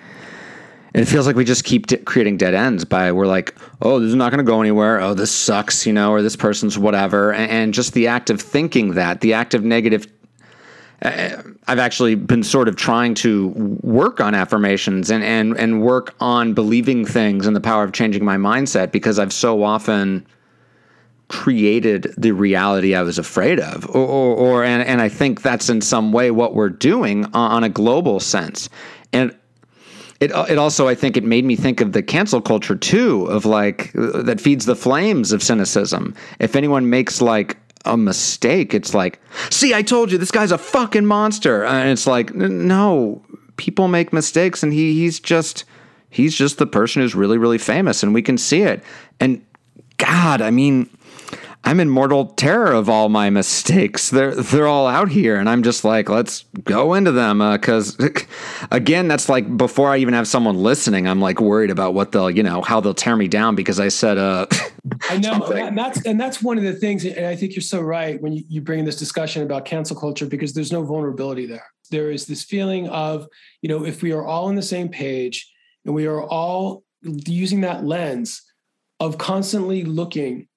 it feels like we just keep d- creating dead ends by we're like, oh, this is not going to go anywhere. Oh, this sucks, you know, or this person's whatever. And, and, just the act of thinking that, the act of negative Uh, I've actually been sort of trying to work on affirmations and, and, and work on believing things and the power of changing my mindset because I've so often created the reality I was afraid of. Or, or, or and, and I think that's in some way what we're doing on, a global sense. And it, it also, I think, it made me think of the cancel culture too, of like uh, that feeds the flames of cynicism. If anyone makes like a mistake. It's like, see, I told you this guy's a fucking monster. Uh, and it's like, no, people make mistakes and he he's just he's just the person who's really, really famous and we can see it. And God, I mean, I'm in mortal terror of all my mistakes. They're they're all out here, and I'm just like, let's go into them. Because uh, again, that's like before I even have someone listening, I'm like worried about what they'll, you know, how they'll tear me down because I said, uh. I know, and that's and that's one of the things. And I think you're so right when you, you bring this discussion about cancel culture because there's no vulnerability there. There is this feeling of, you know, if we are all on the same page and we are all using that lens of constantly looking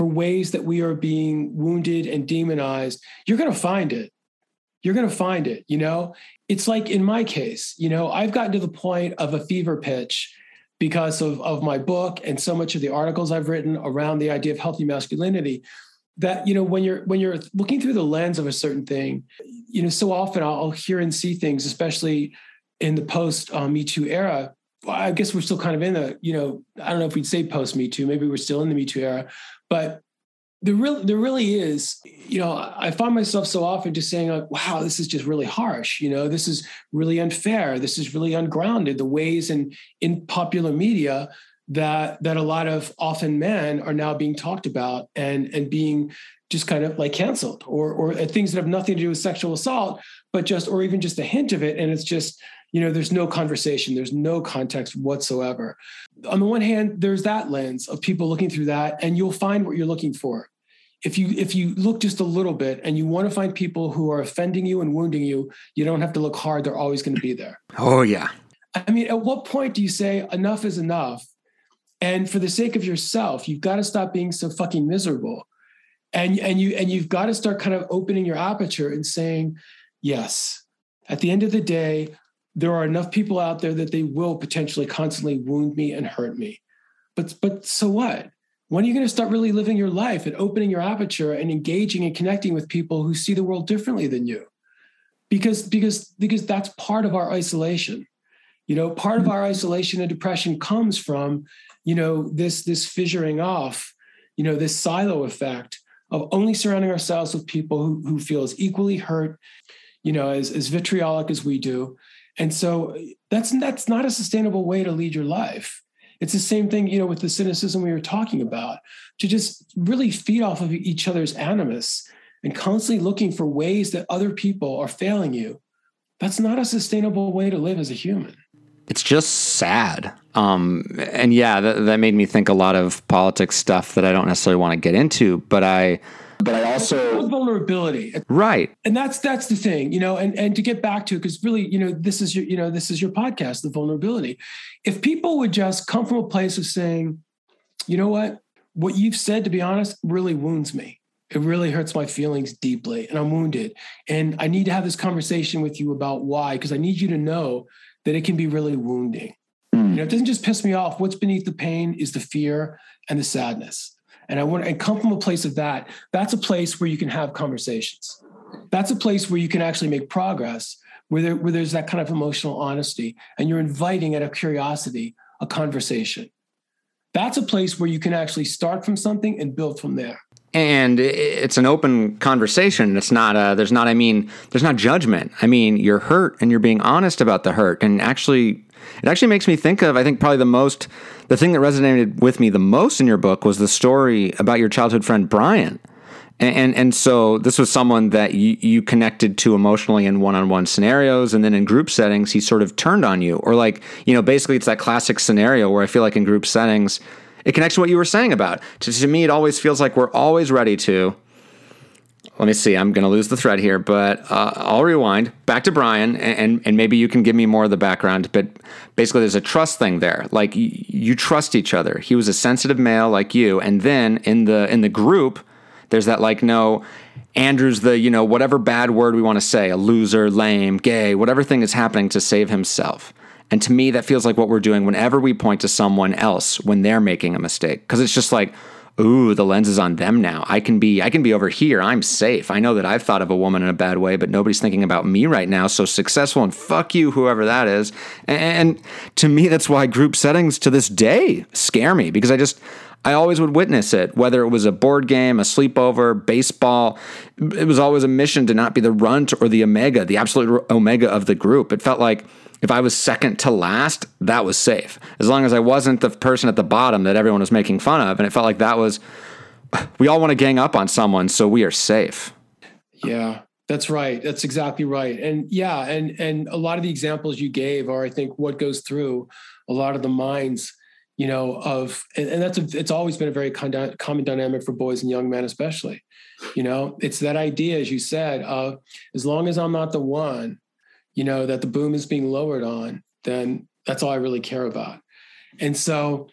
for ways that we are being wounded and demonized, you're going to find it. You're going to find it. You know, it's like in my case, you know, I've gotten to the point of a fever pitch because of, of my book and so much of the articles I've written around the idea of healthy masculinity that you know when you're when you're looking through the lens of a certain thing you know so often I'll, hear and see things especially in the post uh, Me Too era, well, I guess we're still kind of in the, you know, I don't know if we'd say post Me Too, maybe we're still in the Me Too era, but there really, there really is, you know, I find myself so often just saying like, wow, this is just really harsh. You know, this is really unfair. This is really ungrounded. The ways in, in popular media that, that a lot of often men are now being talked about and, and being just kind of like canceled or, or uh, things that have nothing to do with sexual assault, but just, or even just a hint of it. And it's just, you know, there's no conversation, there's no context whatsoever. On the one hand, there's that lens of people looking through that, and you'll find what you're looking for. If you if you look just a little bit and you want to find people who are offending you and wounding you, you don't have to look hard. They're always going to be there. Oh yeah. I mean, at what point do you say enough is enough? And for the sake of yourself, you've got to stop being so fucking miserable. And and you and you've got to start kind of opening your aperture and saying, yes, at the end of the day, there are enough people out there that they will potentially constantly wound me and hurt me. But but so what? When are you going to start really living your life and opening your aperture and engaging and connecting with people who see the world differently than you? Because because because that's part of our isolation. You know, part of our isolation and depression comes from, you know, this this fissuring off, you know, this silo effect of only surrounding ourselves with people who, who feel as equally hurt, you know, as, as vitriolic as we do, and so that's that's not a sustainable way to lead your life. It's the same thing, you know, with the cynicism we were talking about, to just really feed off of each other's animus and constantly looking for ways that other people are failing you. That's not a sustainable way to live as a human. It's just sad. Um, and yeah, that, that made me think a lot of politics stuff that I don't necessarily want to get into, but I but I also vulnerability. Right. And that's that's the thing, you know, and and to get back to it, because really, you know, this is your, you know, this is your podcast, the vulnerability. If people would just come from a place of saying, you know what, what you've said, to be honest, really wounds me. It really hurts my feelings deeply, and I'm wounded. And I need to have this conversation with you about why, because I need you to know that it can be really wounding. Mm. You know, it doesn't just piss me off. What's beneath the pain is the fear and the sadness. And I want to come from a place of that. That's a place where you can have conversations. That's a place where you can actually make progress, where, there, where there's that kind of emotional honesty, and you're inviting out of curiosity a conversation. That's a place where you can actually start from something and build from there and it's an open conversation it's not a there's not i mean there's not judgment i mean you're hurt and you're being honest about the hurt and actually it actually makes me think of, I think, probably the most, the thing that resonated with me the most in your book was the story about your childhood friend, Brian. And, and, and so this was someone that you, you connected to emotionally in one on one scenarios. And then in group settings, he sort of turned on you. Or, like, you know, basically it's that classic scenario where I feel like in group settings, it connects to what you were saying about. To, to me, it always feels like we're always ready to let me see. I'm going to lose the thread here, but uh, I'll rewind back to Brian, and, and maybe you can give me more of the background. But basically, there's a trust thing there. Like y- you trust each other. He was a sensitive male like you, and then in the in the group, there's that like no, Andrew's the you know whatever bad word we want to say, a loser, lame, gay, whatever thing is happening to save himself. And to me, that feels like what we're doing whenever we point to someone else when they're making a mistake, because it's just like ooh, the lens is on them now. I can be I can be over here. I'm safe. I know that I've thought of a woman in a bad way, but nobody's thinking about me right now. So successful and fuck you, whoever that is. And to me, that's why group settings to this day scare me because I just I always would witness it, whether it was a board game, a sleepover, baseball. It was always a mission to not be the runt or the omega, the absolute omega of the group. It felt like if I was second to last, that was safe. As long as I wasn't the person at the bottom that everyone was making fun of. And it felt like that was, we all want to gang up on someone, so we are safe. Yeah. That's right. That's exactly right. And yeah, and and a lot of the examples you gave are, I think, what goes through a lot of the minds, you know, of and, and that's a, it's always been a very con- common dynamic for boys and young men, especially. You know, it's that idea, as you said, of as long as I'm not the one, you know, that the boom is being lowered on, then that's all I really care about. And so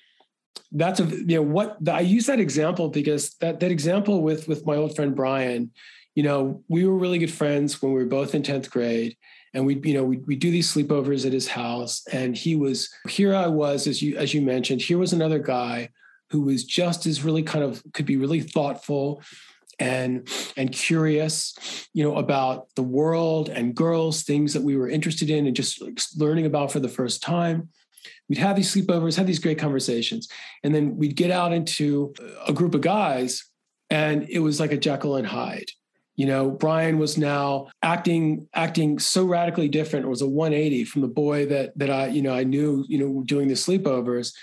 that's a you know what I use that example because that that example with with my old friend Brian, you know, we were really good friends when we were both in 10th grade. And we, you know, we we do these sleepovers at his house. And he was here I was, as you as you mentioned, here was another guy who was just as really kind of could be really thoughtful and and curious you know about the world and girls things that we were interested in and just learning about for the first time. We'd have these sleepovers have these great conversations and then we'd get out into a group of guys and it was like a jekyll and hyde. You know brian was now acting acting so radically different. It was a 180 from the boy that that i you know i knew you know doing the sleepovers.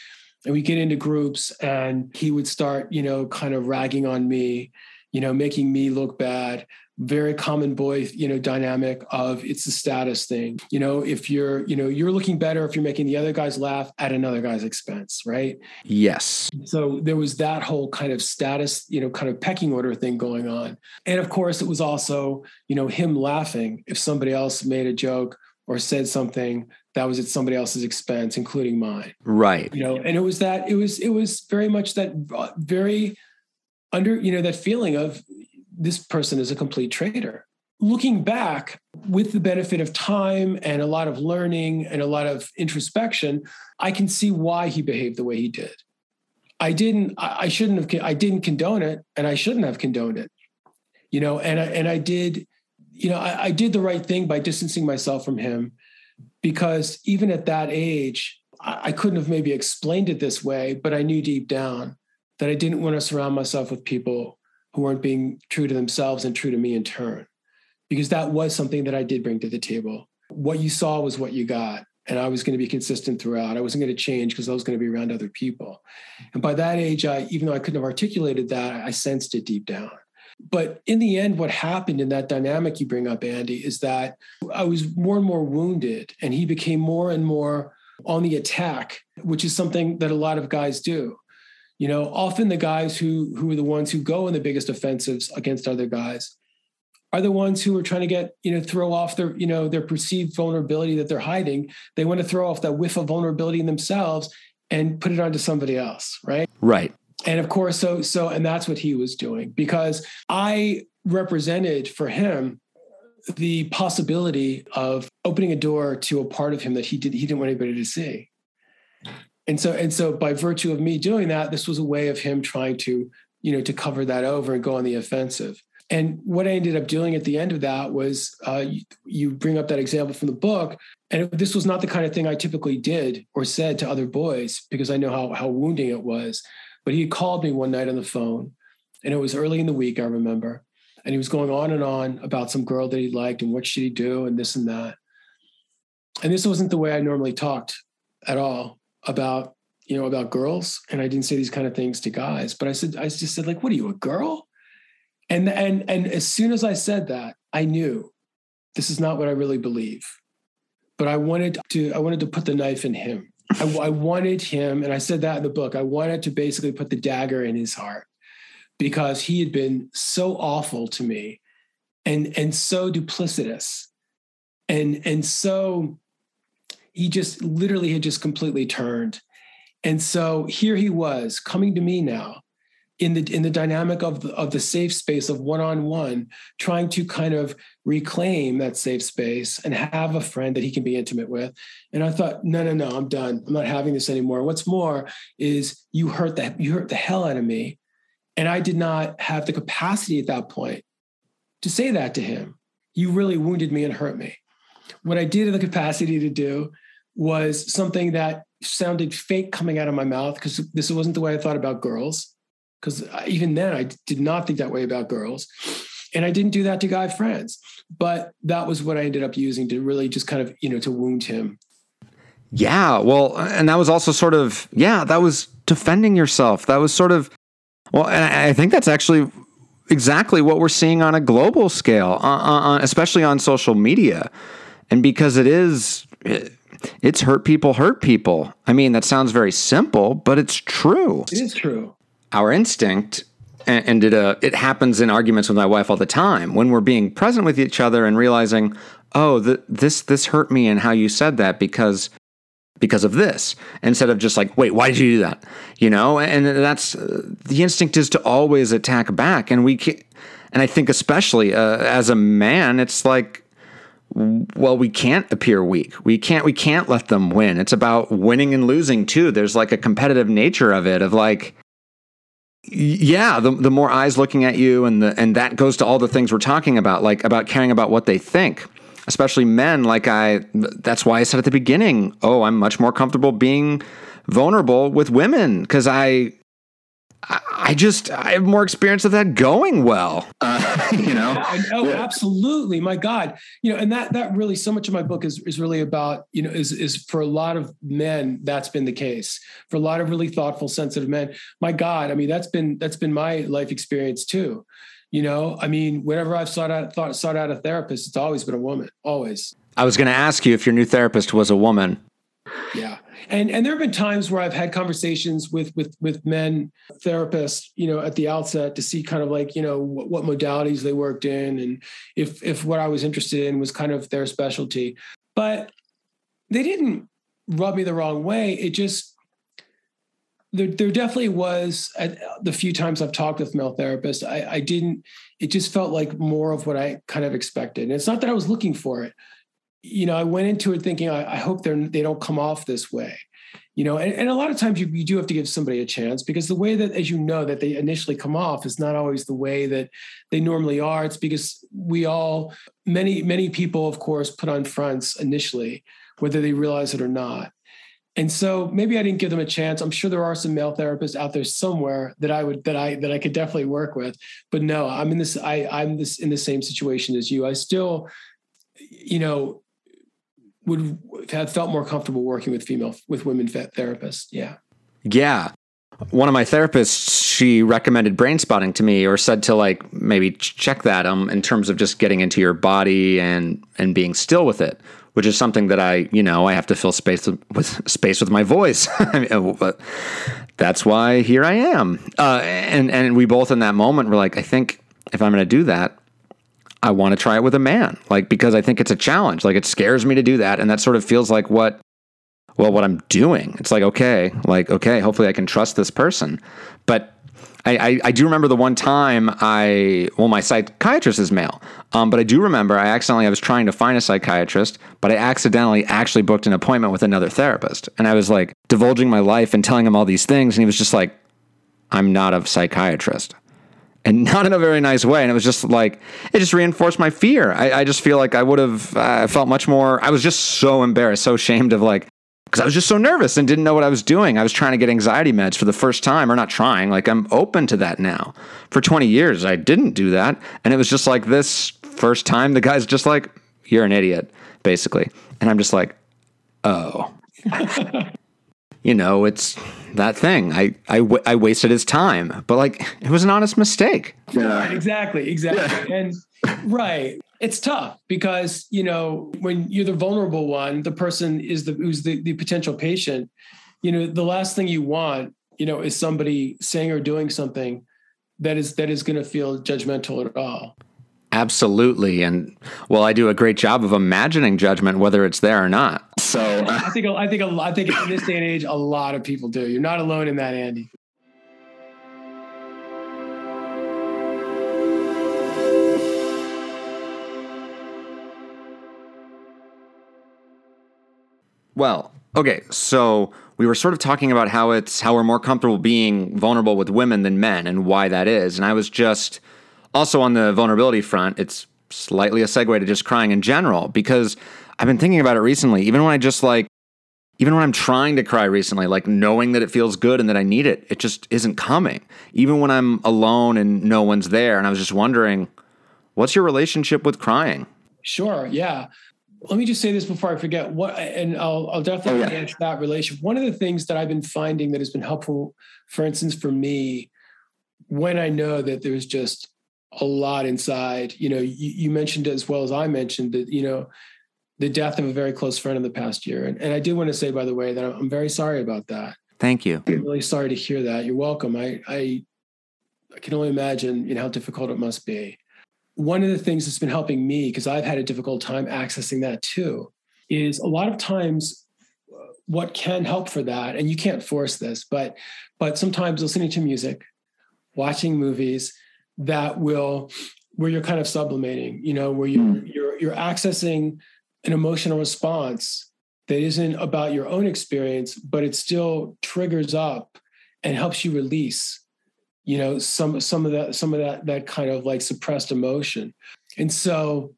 And we get into groups and he would start you know kind of ragging on me you know making me look bad. Very common boy you know dynamic of it's a status thing. You know if you're you know you're looking better if you're making the other guys laugh at another guy's expense right? Yes. So there was that whole kind of status you know kind of pecking order thing going on. And of course it was also you know him laughing if somebody else made a joke or said something that was at somebody else's expense including mine. Right. You know and it was that it was it was very much that uh, very under you know that feeling of this person is a complete traitor. Looking back with the benefit of time and a lot of learning and a lot of introspection, I can see why he behaved the way he did. I didn't, I shouldn't have, I didn't condone it and I shouldn't have condoned it, you know, and I, and I did, you know, I, I did the right thing by distancing myself from him because even at that age, I, I couldn't have maybe explained it this way, but I knew deep down that I didn't want to surround myself with people who weren't being true to themselves and true to me in turn. Because that was something that I did bring to the table. What you saw was what you got. And I was going to be consistent throughout. I wasn't going to change because I was going to be around other people. And by that age, I, even though I couldn't have articulated that, I sensed it deep down. But in the end, what happened in that dynamic you bring up, Andy, is that I was more and more wounded, and he became more and more on the attack, which is something that a lot of guys do. You know, often the guys who who are the ones who go in the biggest offensives against other guys are the ones who are trying to get you know throw off their you know their perceived vulnerability that they're hiding. They want to throw off that whiff of vulnerability in themselves and put it onto somebody else, right? Right. And of course, so so and that's what he was doing because I represented for him the possibility of opening a door to a part of him that he did he didn't want anybody to see and so and so by virtue of me doing that this was a way of him trying to you know to cover that over and go on the offensive. And what i ended up doing at the end of that was uh, you, you, bring up that example from the book and it, this was not the kind of thing i typically did or said to other boys because i know how, how wounding it was. But he called me one night on the phone and it was early in the week i remember and he was going on and on about some girl that he liked and what should he do and this and that. And this wasn't the way i normally talked at all about you know about girls and i didn't say these kind of things to guys but i said i just said like what are you a girl? And and and as soon as i said that i knew this is not what i really believe. But i wanted to i wanted to put the knife in him. I, I wanted him and i said that in the book i wanted to basically put the dagger in his heart because he had been so awful to me and and so duplicitous and and so he just literally had just completely turned. And so here he was coming to me now in the in the dynamic of the, of the safe space of one-on-one trying to kind of reclaim that safe space and have a friend that he can be intimate with. And i thought no no no i'm done. I'm not having this anymore. What's more is you hurt the you hurt the hell out of me. And i did not have the capacity at that point to say that to him. You really wounded me and hurt me. What i did have the capacity to do was something that sounded fake coming out of my mouth because this wasn't the way I thought about girls. Because even then, I did not think that way about girls. And I didn't do that to guy friends. But that was what I ended up using to really just kind of, you know, to wound him. Yeah. Well, and that was also sort of, yeah, that was defending yourself. That was sort of, well, and I think that's actually exactly what we're seeing on a global scale, uh, uh, especially on social media. And because it is, it's hurt people hurt people. I mean, that sounds very simple, but it's true. It is true. Our instinct, and it, uh, it happens in arguments with my wife all the time when we're being present with each other and realizing, oh, the, this this hurt me and how you said that because because of this instead of just like wait why did you do that you know and that's uh, the instinct is to always attack back and we can, and i think especially uh, as a man it's like well we can't appear weak. We can't we can't let them win. It's about winning and losing too. There's like a competitive nature of it of like yeah, the the more eyes looking at you, and the and that goes to all the things we're talking about, like about caring about what they think, especially men. Like I, that's why I said at the beginning, oh, I'm much more comfortable being vulnerable with women because I I just I have more experience of that going well. Uh, you know. oh, absolutely. My God. You know, and that that really so much of my book is is really about, you know, is is for a lot of men, that's been the case. For a lot of really thoughtful, sensitive men. My God, I mean, that's been that's been my life experience too. You know, I mean, whenever I've sought out thought sought out a therapist, it's always been a woman. Always. I was gonna ask you if your new therapist was a woman. Yeah and and there have been times where I've had conversations with with with men therapists, you know, at the outset to see kind of like you know what, what modalities they worked in and if if what I was interested in was kind of their specialty, but they didn't rub me the wrong way. It just there, there definitely was at the few times I've talked with male therapists, I, I didn't. It just felt like more of what I kind of expected. And it's not that I was looking for it you know, I went into it thinking, I, I hope they're they don't come off this way. You know, and, and a lot of times you, you do have to give somebody a chance because the way that, as you know, that they initially come off is not always the way that they normally are. It's because we all, many, many people, of course, put on fronts initially, whether they realize it or not. And so maybe I didn't give them a chance. I'm sure there are some male therapists out there somewhere that I would that I that I could definitely work with. But no, I'm in this I I'm this in the same situation as you. I still you know would have felt more comfortable working with female with women therapists. Yeah. Yeah. One of my therapists, she recommended brain spotting to me or said to like maybe check that um in terms of just getting into your body and and being still with it, which is something that I, you know, I have to fill space with, space with my voice. but that's why here I am. Uh, and and we both in that moment were like, I think if I'm going to do that, I want to try it with a man, like because I think it's a challenge. Like it scares me to do that, and that sort of feels like what, well, what I'm doing. It's like okay, like okay, hopefully I can trust this person, but. I, I, I do remember the one time I well my psychiatrist is male, um, but I do remember I accidentally I was trying to find a psychiatrist, but I accidentally actually booked an appointment with another therapist, and I was like divulging my life and telling him all these things, and he was just like, "I'm not a psychiatrist." And not in a very nice way. And it was just like, it just reinforced my fear. I, I just feel like I would have uh, felt much more, I was just so embarrassed, so ashamed of like, because I was just so nervous and didn't know what I was doing. I was trying to get anxiety meds for the first time, or not trying, like I'm open to that now. For 20 years, I didn't do that. And it was just like this first time, the guy's just like, you're an idiot, basically. And I'm just like, oh. you know, it's that thing. I, I, w- I wasted his time, but like it was an honest mistake. Yeah, exactly, exactly. Yeah. And right, it's tough because you know when you're the vulnerable one, the person is the who's the, the potential patient. You know, the last thing you want, you know, is somebody saying or doing something that is that is going to feel judgmental at all. Absolutely. And well, I do a great job of imagining judgment, whether it's there or not. So uh, I think, I think, I think in this day and age, a lot of people do. You're not alone in that, Andy. Well, okay. So we were sort of talking about how it's how we're more comfortable being vulnerable with women than men and why that is. And I was just also, on the vulnerability front, it's slightly a segue to just crying in general because I've been thinking about it recently. Even when I just like, even when I'm trying to cry recently, like knowing that it feels good and that I need it, it just isn't coming. Even when I'm alone and no one's there. And I was just wondering, what's your relationship with crying? Sure. Yeah. Let me just say this before I forget what, and I'll, I'll definitely oh, yeah. answer that relation. One of the things that I've been finding that has been helpful, for instance, for me, when I know that there's just a lot inside. You know, you, you, mentioned as well as I mentioned that, you know, the death of a very close friend in the past year. And, and I do want to say, by the way, that I'm, very sorry about that. Thank you. I'm really sorry to hear that. You're welcome. I, I, I can only imagine you know, how difficult it must be. One of the things that's been helping me, because I've had a difficult time accessing that too, is a lot of times uh, what can help for that, and you can't force this, but but sometimes listening to music, watching movies, that will where you're kind of sublimating, you know, where you're hmm. you're you're accessing an emotional response that isn't about your own experience, but it still triggers up and helps you release you know, some some of that some of that that kind of like suppressed emotion. And so,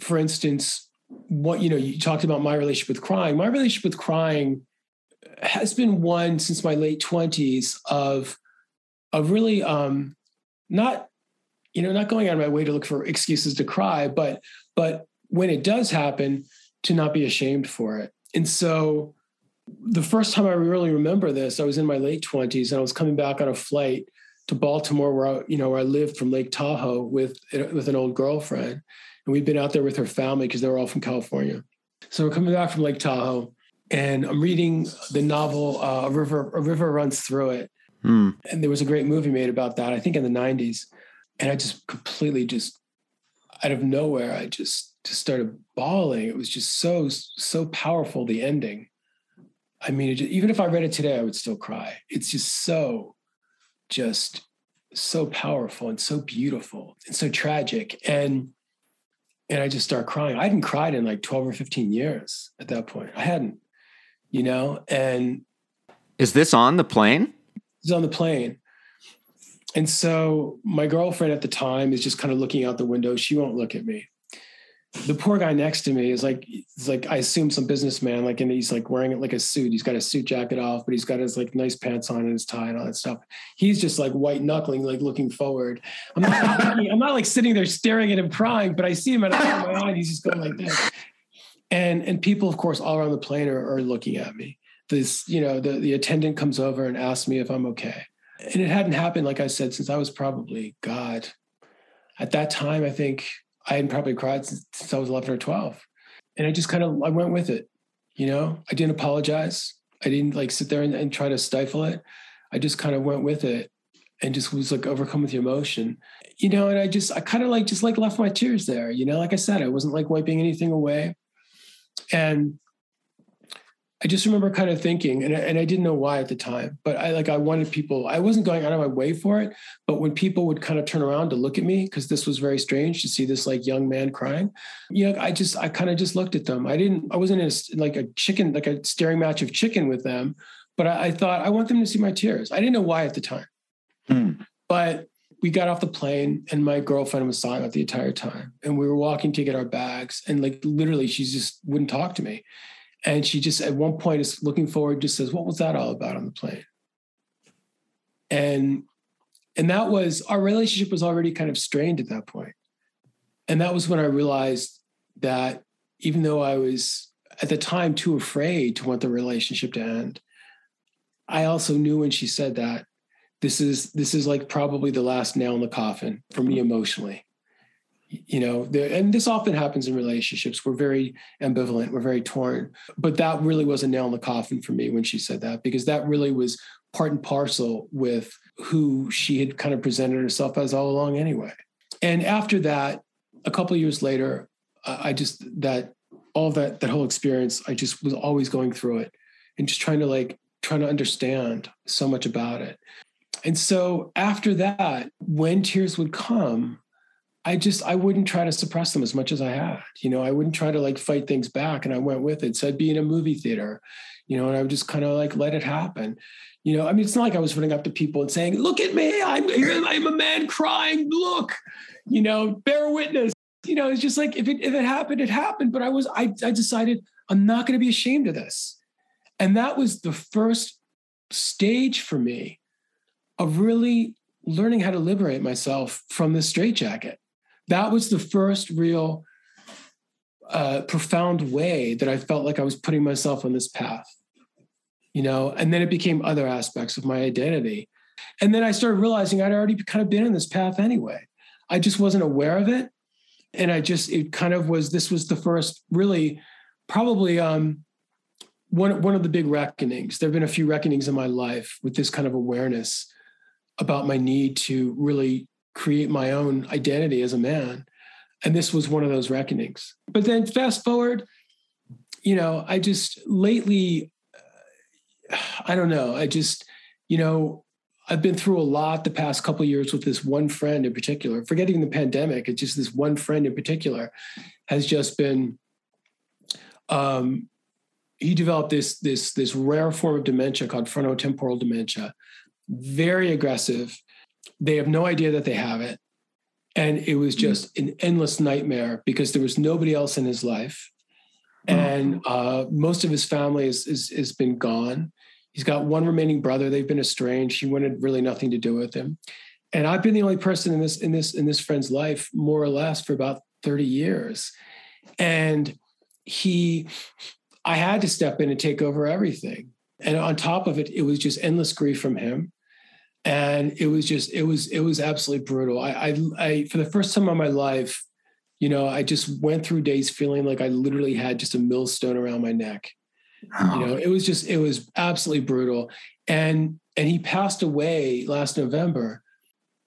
for instance, what you know, you talked about my relationship with crying. My relationship with crying has been one since my late twenties of of really um, not you know not going out of my way to look for excuses to cry, but but when it does happen, to not be ashamed for it. And so the first time I really remember this, I was in my late 20s and I was coming back on a flight to Baltimore where I, you know, where I lived from Lake Tahoe with with an old girlfriend. And we'd been out there with her family because they were all from California. So we're coming back from Lake Tahoe and I'm reading the novel uh, A River A River Runs Through It. Mm. And there was a great movie made about that, I think in the 90s. And I just completely just out of nowhere, I just just started bawling. It was just so so powerful. The ending. I mean, just, even if I read it today, I would still cry. It's just so, just so powerful and so beautiful and so tragic. And and I just start crying. I hadn't cried in like 12 or 15 years at that point. I hadn't, you know, and is this on the plane? It's on the plane. And so my girlfriend at the time is just kind of looking out the window. She won't look at me the poor guy next to me is like he's like I assume some businessman like and he's like wearing it like a suit. He's got a suit jacket off, but he's got his like nice pants on and his tie and all that stuff. He's just like white knuckling, like looking forward. I'm not I'm not like sitting there staring at him crying, but I see him and I my eye he's just going like this. And and people, of course, all around the plane are, are looking at me. This, you know, the, the attendant comes over and asks me if I'm okay. And it hadn't happened, like I said, since I was probably God. At that time, I think I hadn't probably cried since, since I was 11 or 12. And I just kind of, I went with it. You know, I didn't apologize. I didn't like sit there and, and try to stifle it. I just kind of went with it and just was like overcome with emotion, you know, and I just, I kind of like, just like left my tears there, you know, like I said, I wasn't like wiping anything away. And I just remember kind of thinking, and I, and I didn't know why at the time, but I like I wanted people. I wasn't going out of my way for it, but when people would kind of turn around to look at me, because this was very strange to see this like young man crying, you know, I just I kind of just looked at them. I didn't. I wasn't in a, like a chicken, like a staring match of chicken with them, but I, I thought I want them to see my tears. I didn't know why at the time, mm. but we got off the plane and my girlfriend was silent the entire time and we were walking to get our bags and like literally she just wouldn't talk to me and she just at one point is looking forward, just says, What was that all about on the plane? And and that was our relationship was already kind of strained at that point. And that was when I realized that even though I was at the time too afraid to want the relationship to end, I also knew when she said that this is this is like probably the last nail in the coffin for me emotionally you know and this often happens in relationships. We're very ambivalent. We're very torn. But that really was a nail in the coffin for me when she said that because that really was part and parcel with who she had kind of presented herself as all along anyway. And after that a couple years later i just that all that that whole experience i just was always going through it and just trying to like trying to understand so much about it. And so after that when tears would come I just I wouldn't try to suppress them as much as I had. You know, I wouldn't try to like fight things back, and I went with it. So I'd be in a movie theater, you know, and I would just kind of like let it happen. You know, I mean, it's not like I was running up to people and saying, "Look at me, I'm I'm a man crying. Look, you know, bear witness." You know, it's just like if it if it happened, it happened. But I was I I decided I'm not going to be ashamed of this, and that was the first stage for me of really learning how to liberate myself from this straitjacket that was the first real uh, profound way that I felt like I was putting myself on this path, you know, and then it became other aspects of my identity. And then I started realizing I'd already kind of been in this path anyway. I just wasn't aware of it. And I just, it kind of was, this was the first really probably um, one, one of the big reckonings. There have been a few reckonings in my life with this kind of awareness about my need to really create my own identity as a man. And this was one of those reckonings. But then fast forward, you know, I just lately, uh, I don't know, I just, you know, I've been through a lot the past couple years with this one friend in particular, forgetting the pandemic, it's just this one friend in particular has just been um, he developed this this this rare form of dementia called frontotemporal dementia very aggressive they have no idea that they have it. And it was just an endless nightmare because there was nobody else in his life. And uh, most of his family is, is, has been gone. He's got one remaining brother. They've been estranged. He wanted really nothing to do with him. And I've been the only person in this in this in this friend's life, more or less, for about 30 years. And he, I had to step in and take over everything. And on top of it, it was just endless grief from him. And it was just, it was, it was absolutely brutal. I, I, I for the first time in my life, you know, I just went through days feeling like I literally had just a millstone around my neck. You know, it was just, it was absolutely brutal. And, and he passed away last November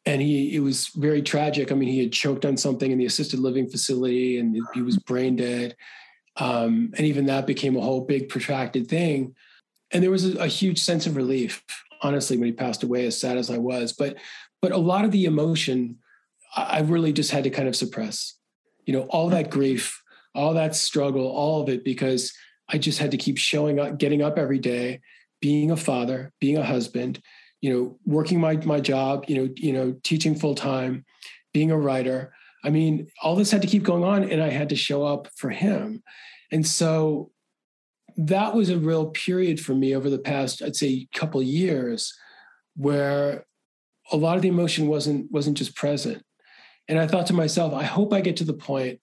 and he it was very tragic. I mean, he had choked on something in the assisted living facility, and he was brain dead. Um, and even that became a whole big protracted thing. And there was a, a, huge sense of relief, honestly, when he passed away. As sad as I was, but but a lot of the emotion, I, really just had to kind of suppress. You know, all that grief, all that struggle, all of it, because I just had to keep showing up, getting up every day, being a father, being a husband, you know, working my my job, you know, you know, teaching full time, being a writer. I mean, all this had to keep going on, and I had to show up for him. And so that was a real period for me over the past, I'd say, couple years, where a lot of the emotion wasn't wasn't just present. And I thought to myself, I hope I get to the point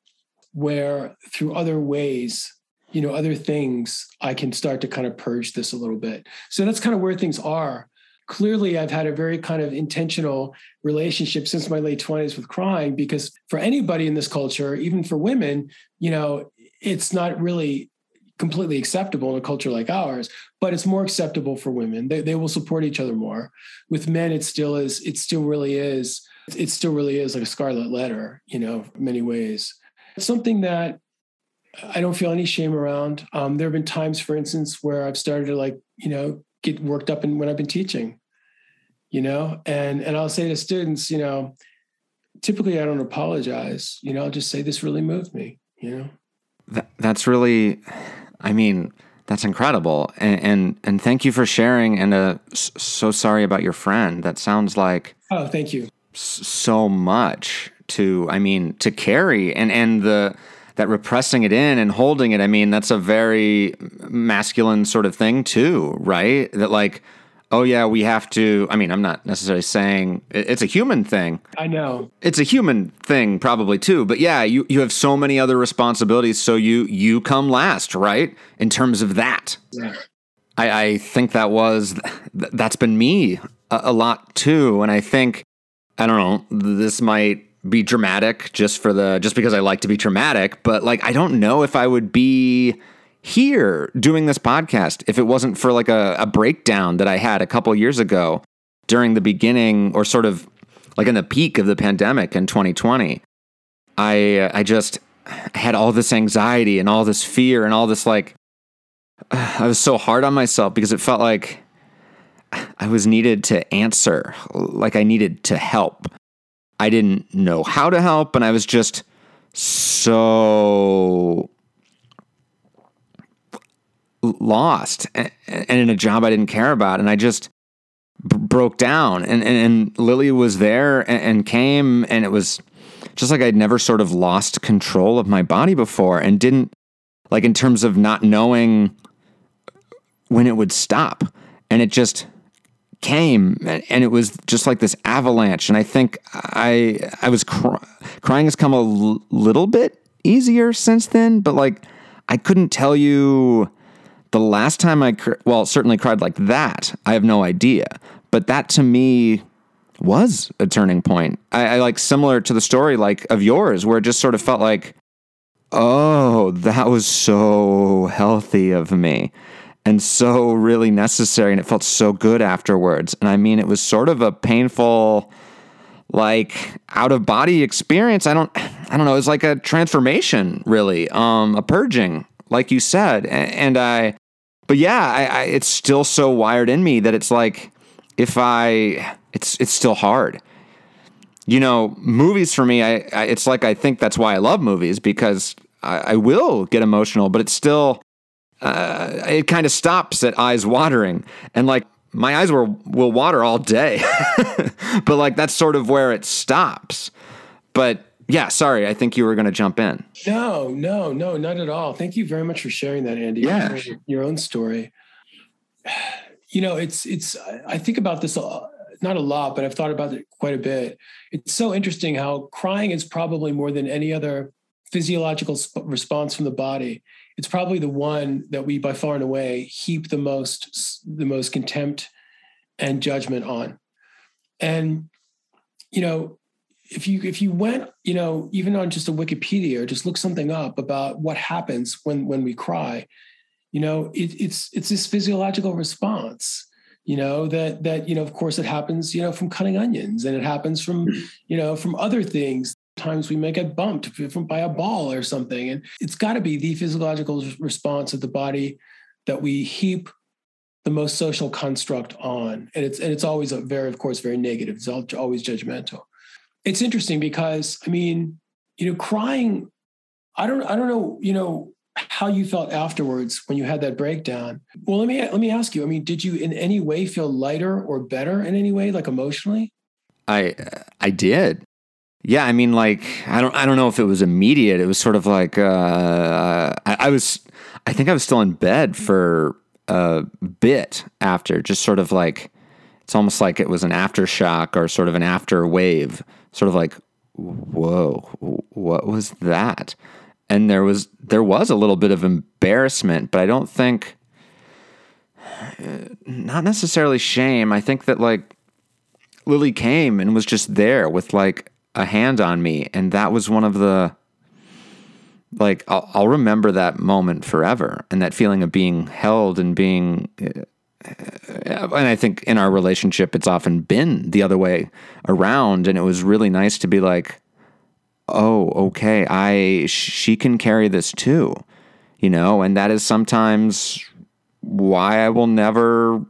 where through other ways, you know, other things, I can start to kind of purge this a little bit. So that's kind of where things are clearly I've had a very kind of intentional relationship since my late 20s with crying because for anybody in this culture, even for women, you know, it's not really completely acceptable in a culture like ours, but it's more acceptable for women. They, they will support each other more. With men, it still is, it still really is, it still really is like a scarlet letter, you know, many ways. It's something that I don't feel any shame around. Um, there have been times, for instance, where I've started to like, you know, get worked up in when I've been teaching, you know, and and I'll say to students, you know, typically I don't apologize, you know, I'll just say this really moved me, you know. That, that's really, I mean, that's incredible, and and, and thank you for sharing. And uh, so sorry about your friend. That sounds like oh, thank you so much to, I mean, to carry, and and the that repressing it in and holding it, I mean, that's a very masculine sort of thing too, right? That like, oh yeah, we have to. I mean, I'm not necessarily saying it's a human thing. I know it's a human thing probably too, but yeah, you you have so many other responsibilities, so you you come last, right? In terms of that, yeah. I, I think that was that's been me a, a lot too, and I think I don't know. This might be dramatic just for the just because I like to be dramatic, but like I don't know if I would be here doing this podcast if it wasn't for like a, a breakdown that I had a couple years ago during the beginning or sort of like in the peak of the pandemic in 2020. I I just had all this anxiety and all this fear and all this like I was so hard on myself because it felt like I was needed to answer, like I needed to help. I didn't know how to help, and I was just so lost and, in a job I didn't care about. And I just b- broke down. And, and, and, Lily was there and, and came, and it was just like I'd never sort of lost control of my body before and didn't, like, in terms of not knowing when it would stop. And it just, came and it was just like this avalanche and i think i i was cry- crying has come a l- little bit easier since then but like i couldn't tell you the last time i cr- well certainly cried like that i have no idea. But that to me was a turning point. I, I like similar to the story like of yours where it just sort of felt like oh that was so healthy of me and so really necessary and it felt so good afterwards. And i mean it was sort of a painful like out of body experience. I don't i don't know it was like a transformation really um a purging like you said. And, and i but yeah I, I it's still so wired in me that it's like if i it's it's still hard you know movies for me I, I it's like i think that's why i love movies because I, will get emotional but it's still uh, it kind of stops at eyes watering. And like my eyes will will water all day. but like that's sort of where it stops. But yeah, sorry, I think you were going to jump in. No, no, no, not at all. Thank you very much for sharing that, Andy. Yeah, your own story. You know, it's it's. I think about this not a lot, but I've thought about it quite a bit. It's so interesting how crying is probably more than any other physiological response from the body. It's probably the one that we, by far and away, heap the most the most contempt and judgment on. And you know, if you if you went, you know, even on just a Wikipedia or just look something up about what happens when when we cry, you know, it, it's it's this physiological response you know that that you know of course it happens you know from cutting onions and it happens from you know from other things. Times we may get bumped from by a ball or something and it's got to be the physiological response of the body that we heap the most social construct on. And it's and it's always a very of course very negative it's always judgmental it's interesting because i mean you know crying i don't i don't know you know how you felt afterwards when you had that breakdown. Well, let me let me ask you. I mean, did you in any way feel lighter or better in any way, like emotionally? I I did. Yeah, I mean, like I don't I don't know if it was immediate. It was sort of like uh, I, I was. I think I was still in bed for a bit after, just sort of like it's almost like it was an aftershock or sort of an after wave, sort of like, whoa, what was that? and there was there was a little bit of embarrassment, but I don't think uh, not necessarily shame. I think that like Lily came and was just there with like a hand on me, and that was one of the like I'll, I'll remember that moment forever, and that feeling of being held and being. Uh, Uh, and I think in our relationship, it's often been the other way around, and it was really nice to be like, oh, okay, I she can carry this too, you know, and that is sometimes why I will never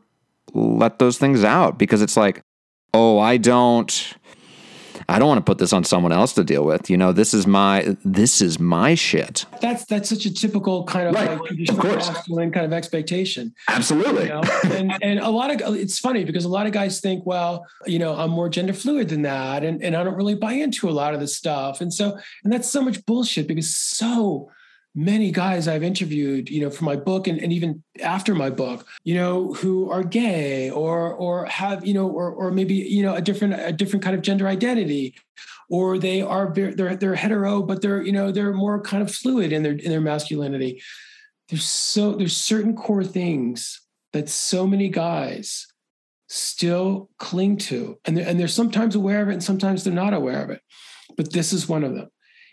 let those things out because it's like, oh, I don't I don't want to put this on someone else to deal with. You know, this is my this is my shit. That's that's such a typical kind of right. like of course. masculine kind of expectation. Absolutely. You know? and and a lot of it's funny because a lot of guys think, well, you know, I'm more gender fluid than that, and and I don't really buy into a lot of this stuff. And so and that's so much bullshit because so many guys I've interviewed, you know, for my book and, and even after my book, you know, who are gay or or have, you know, or or maybe, you know, a different a different kind of gender identity, or they are they're they're hetero, but they're, you know, they're more kind of fluid in their in their masculinity. There's so there's certain core things that so many guys still cling to. And they're, and they're sometimes aware of it and sometimes they're not aware of it. But this is one of them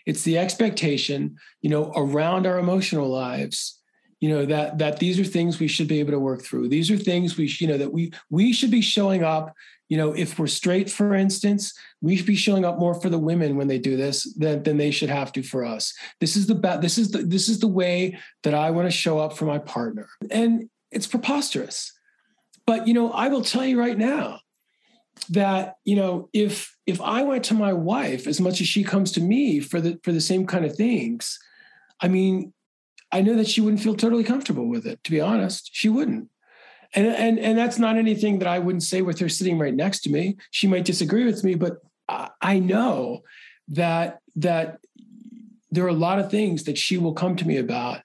it's the expectation you know around our emotional lives you know that that these are things we should be able to work through. These are things we you know that we we should be showing up you know if we're straight for instance we should be showing up more for the women when they do this than, than they should have to for us. This is the this is the this is the way that i want to show up for my partner. And it's preposterous. But you know i will tell you right now that you know if if i went to my wife as much as she comes to me for the for the same kind of things i mean i know that she wouldn't feel totally comfortable with it to be honest. She wouldn't. And and and that's not anything that i wouldn't say with her sitting right next to me. She might disagree with me but i, I know that that there are a lot of things that she will come to me about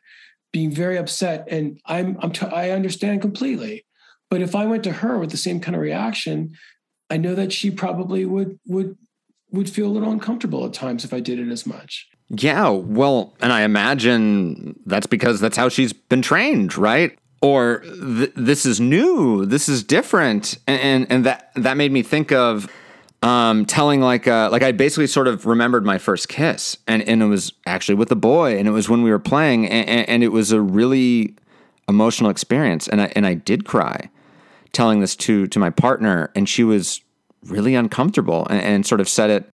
being very upset and i'm i'm t- i understand completely. But if i went to her with the same kind of reaction I know that she probably would would would feel a little uncomfortable at times if I did it as much. Yeah, well, and I imagine that's because that's how she's been trained, right? Or th- this is new, this is different, and, and and, that that made me think of um, telling like uh, like I basically sort of remembered my first kiss, and and it was actually with a boy, and it was when we were playing, and, and it was a really emotional experience, and I and I did cry telling this to to my partner, and she was really uncomfortable and, and sort of said it.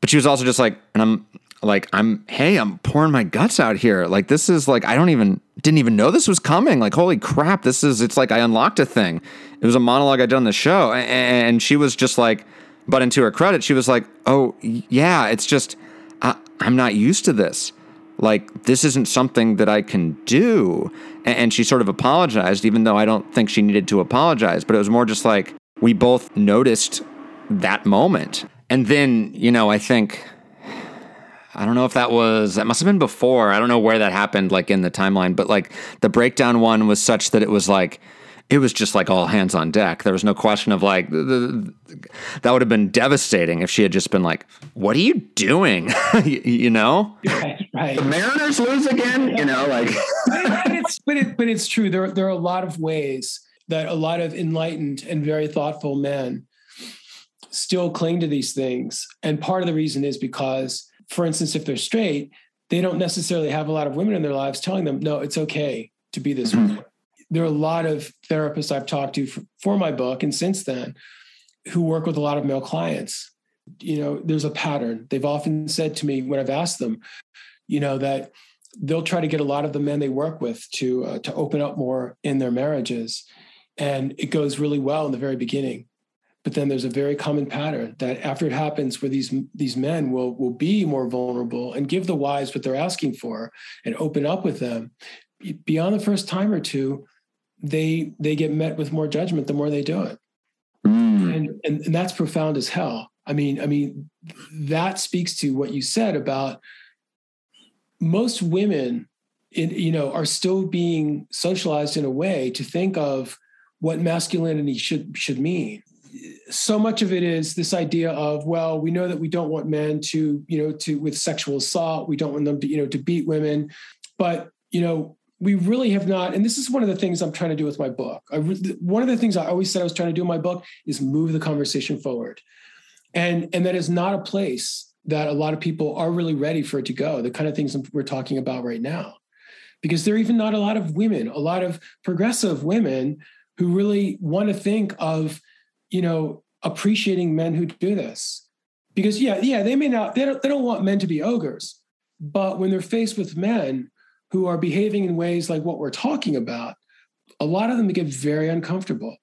But she was also just like, and I'm like, I'm hey, I'm pouring my guts out here. Like this is like I don't even didn't even know this was coming. Like holy crap, this is it's like I unlocked a thing. It was a monologue I did on the show, and, and she was just like, but into her credit, she was like, oh yeah, it's just I, I'm not used to this. like this isn't something that I can do. And she sort of apologized, even though I don't think she needed to apologize. But it was more just like we both noticed that moment. And then, you know, I think I don't know if that was that must have been before. I don't know where that happened like in the timeline, but like the breakdown one was such that it was like it was just like all hands on deck. There was no question of like the, the, that would have been devastating if she had just been like, "What are you doing?" you, know? Right, right. The Mariners lose again. You know, like. but it's but it but it's true. There there are a lot of ways that a lot of enlightened and very thoughtful men still cling to these things, and part of the reason is because, for instance, if they're straight, they don't necessarily have a lot of women in their lives telling them, "No, it's okay to be this mm-hmm. way." There are a lot of therapists I've talked to for, for my book and since then who work with a lot of male clients. You know, there's a pattern. They've often said to me when I've asked them, you know, that they'll try to get a lot of the men they work with to uh, to open up more in their marriages, and it goes really well in the very beginning. But then there's a very common pattern that after it happens, where these these men will will be more vulnerable and give the wives what they're asking for and open up with them. Beyond the first time or two, they they get met with more judgment the more they do it. Mm. and, and and that's profound as hell. I mean i mean that speaks to what you said about most women in you know are still being socialized in a way to think of what masculinity should should mean. So much of it is this idea of well we know that we don't want men to you know to with sexual assault we don't want them to you know to beat women. But you know we really have not and this is one of the things i'm trying to do with my book. One of the things i always said i was trying to do in my book is move the conversation forward. And and that is not a place that a lot of people are really ready for it to go the kind of things we're talking about right now. Because there are even not a lot of women a lot of progressive women who really want to think of you know appreciating men who do this. Because yeah yeah they may not they don't, they don't want men to be ogres but when they're faced with men who are behaving in ways like what we're talking about, a lot of them get very uncomfortable.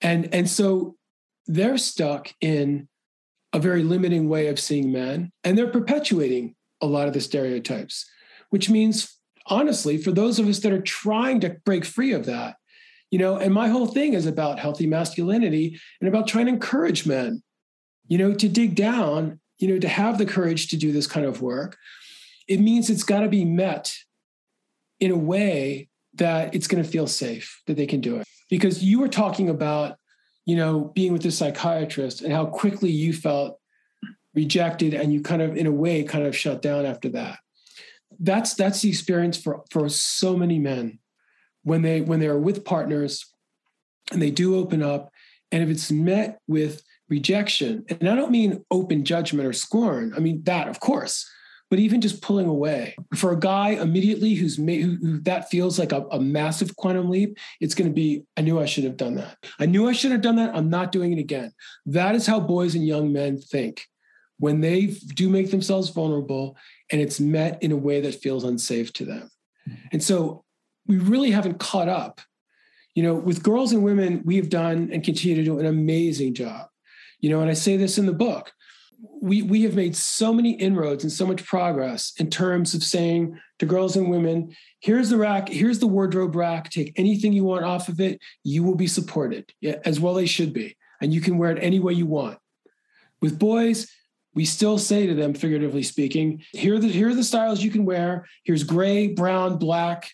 And, and so they're stuck in a very limiting way of seeing men, and they're perpetuating a lot of the stereotypes, which means, honestly, for those of us that are trying to break free of that, you know, and my whole thing is about healthy masculinity and about trying to encourage men, you know, to dig down, you know, to have the courage to do this kind of work. It means it's got to be met in a way that it's going to feel safe that they can do it. Because you were talking about you know being with a psychiatrist and how quickly you felt rejected and you kind of in a way kind of shut down after that. That's that's the experience for for so many men when they when they're with partners and they do open up and if it's met with rejection and i don't mean open judgment or scorn i mean that of course but even just pulling away. For a guy immediately who's made who, who that feels like a, a massive quantum leap it's going to be i knew i should have done that. I knew i should have done that. I'm not doing it again. That is how boys and young men think when they do make themselves vulnerable and it's met in a way that feels unsafe to them. And so we really haven't caught up. You know with girls and women we have done and continue to do an amazing job. You know and i say this in the book we we have made so many inroads and so much progress in terms of saying to girls and women here's the rack here's the wardrobe rack take anything you want off of it you will be supported yeah, as well they should be and you can wear it any way you want. With boys we still say to them figuratively speaking here are the here are the styles you can wear here's gray brown black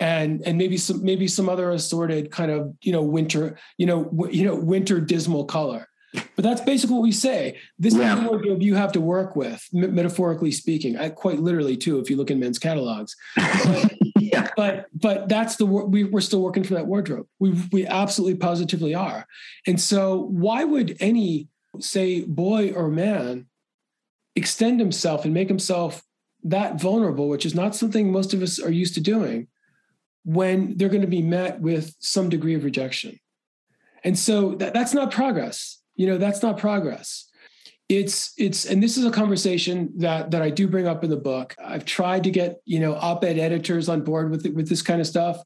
and and maybe some maybe some other assorted kind of you know winter you know w- you know winter dismal color but that's basically what we say. This yeah. is the wardrobe you have to work with, metaphorically speaking. I, quite literally too, if you look in men's catalogs. But, yeah. but but that's the we, we're still working for that wardrobe. We we absolutely positively are. And so why would any say boy or man extend himself and make himself that vulnerable, which is not something most of us are used to doing, when they're going to be met with some degree of rejection? And so that, that's not progress you know that's not progress it's it's and this is a conversation that that I do bring up in the book. I've tried to get you know op-ed editors on board with with this kind of stuff,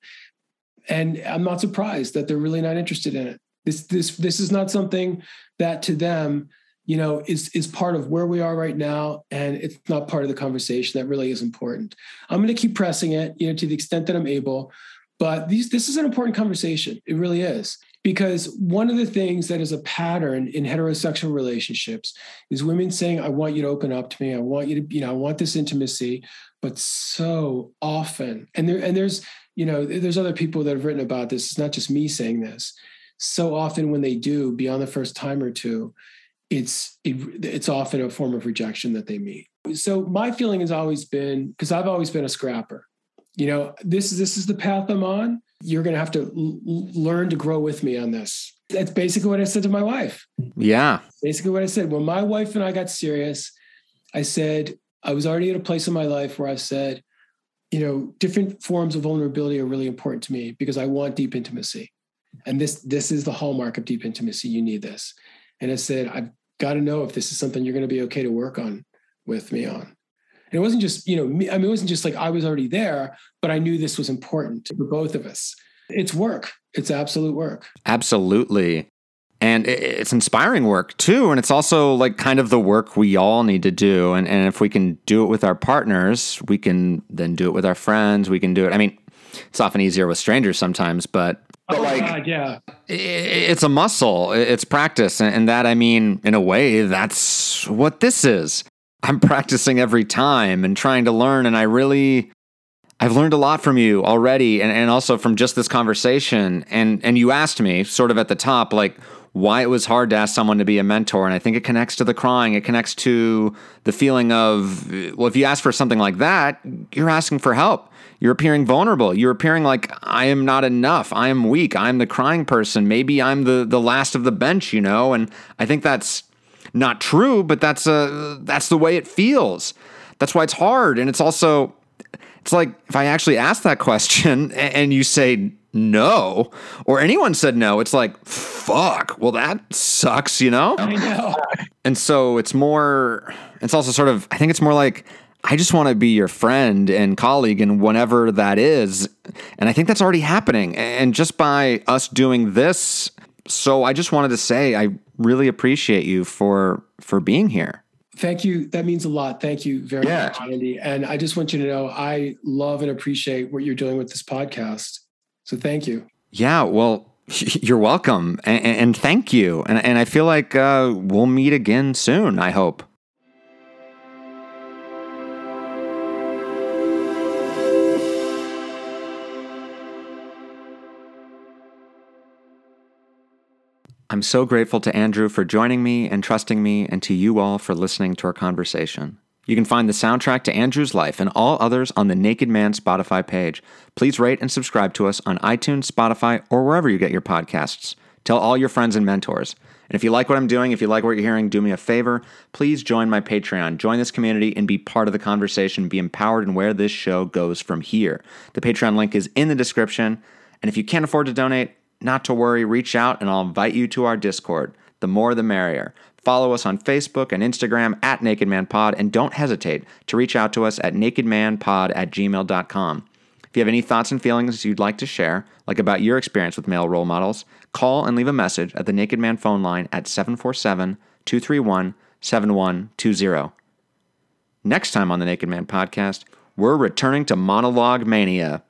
and I'm not surprised that they're really not interested in it. This this this is not something that to them you know, is is part of where we are right now, and it's not part of the conversation. That really is important. I'm going to keep pressing it, you know, to the extent that I'm able. But these, this is an important conversation. It really is because one of the things that is a pattern in heterosexual relationships is women saying, "I want you to open up to me. I want you to, you know, I want this intimacy." But so often, and there, and there's, you know, there's other people that have written about this. It's not just me saying this. So often, when they do, beyond the first time or two, it's it, it's often a form of rejection that they meet. So my feeling has always been because I've always been a scrapper. You know, this is this is the path I'm on. You're going to have to l- learn to grow with me on this. That's basically what I said to my wife. Yeah. Basically what I said when my wife and I got serious, I said I was already at a place in my life where I said, you know, different forms of vulnerability are really important to me because I want deep intimacy. And this this is the hallmark of deep intimacy. You need this. And I said, I've got to know if this is something you're going to be okay to work on with me on. And it wasn't just, you know, me, I mean, it wasn't just like I was already there, but I knew this was important for both of us. It's work. It's absolute work. Absolutely. And it's inspiring work too. And it's also like kind of the work we all need to do. And, and if we can do it with our partners, we can then do it with our friends. We can do it. I mean, it's often easier with strangers sometimes, but but oh like, God, yeah, it's a muscle. It's practice, and that I mean, in a way, that's what this is. I'm practicing every time and trying to learn, and I really, I've learned a lot from you already, and, and also from just this conversation. And and you asked me, sort of at the top, like why it was hard to ask someone to be a mentor, and I think it connects to the crying. It connects to the feeling of, well, if you ask for something like that, you're asking for help you're appearing vulnerable. You're appearing like I am not enough. I am weak. I'm the crying person. Maybe I'm the the last of the bench, you know? And I think that's not true, but that's a that's the way it feels. That's why it's hard. And it's also it's like if I actually ask that question and you say no, or anyone said no, it's like, fuck, well, that sucks, you know? I know. And so it's more, it's also sort of, I think it's more like, I just want to be your friend and colleague and whenever that is. And I think that's already happening. And just by us doing this, so I just wanted to say I really appreciate you for for being here. Thank you. That means a lot. Thank you very yeah. much, Andy. And I just want you to know I love and appreciate what you're doing with this podcast. So thank you. Yeah, well, you're welcome, and, and thank you. And, and I feel like uh, we'll meet again soon. I hope. I'm so grateful to Andrew for joining me and trusting me, and to you all for listening to our conversation. You can find the soundtrack to Andrew's life and all others on the Naked Man Spotify page. Please rate and subscribe to us on iTunes, Spotify, or wherever you get your podcasts. Tell all your friends and mentors. And if you like what I'm doing, if you like what you're hearing, do me a favor. Please join my Patreon. Join this community and be part of the conversation. Be empowered in where this show goes from here. The Patreon link is in the description. And if you can't afford to donate, not to worry, reach out and I'll invite you to our Discord. The more the merrier. Follow us on Facebook and Instagram at NakedManPod and don't hesitate to reach out to us at nakedmanpod at gmail.com. If you have any thoughts and feelings you'd like to share, like about your experience with male role models, call and leave a message at the Naked Man phone line at 747 231 7120. Next time on the Naked Man podcast, we're returning to monologue mania.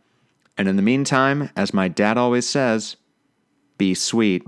And in the meantime, as my dad always says, be sweet.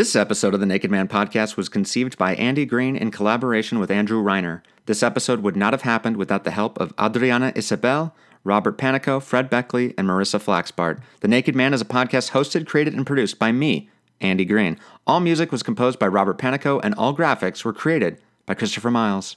This episode of the Naked Man podcast was conceived by Andy Green in collaboration with Andrew Reiner. This episode would not have happened without the help of Adriana Isabel, Robert Panico, Fred Beckley, and Marissa Flaxbart. The Naked Man is a podcast hosted, created, and produced by me, Andy Green. All music was composed by Robert Panico, and all graphics were created by Christopher Miles.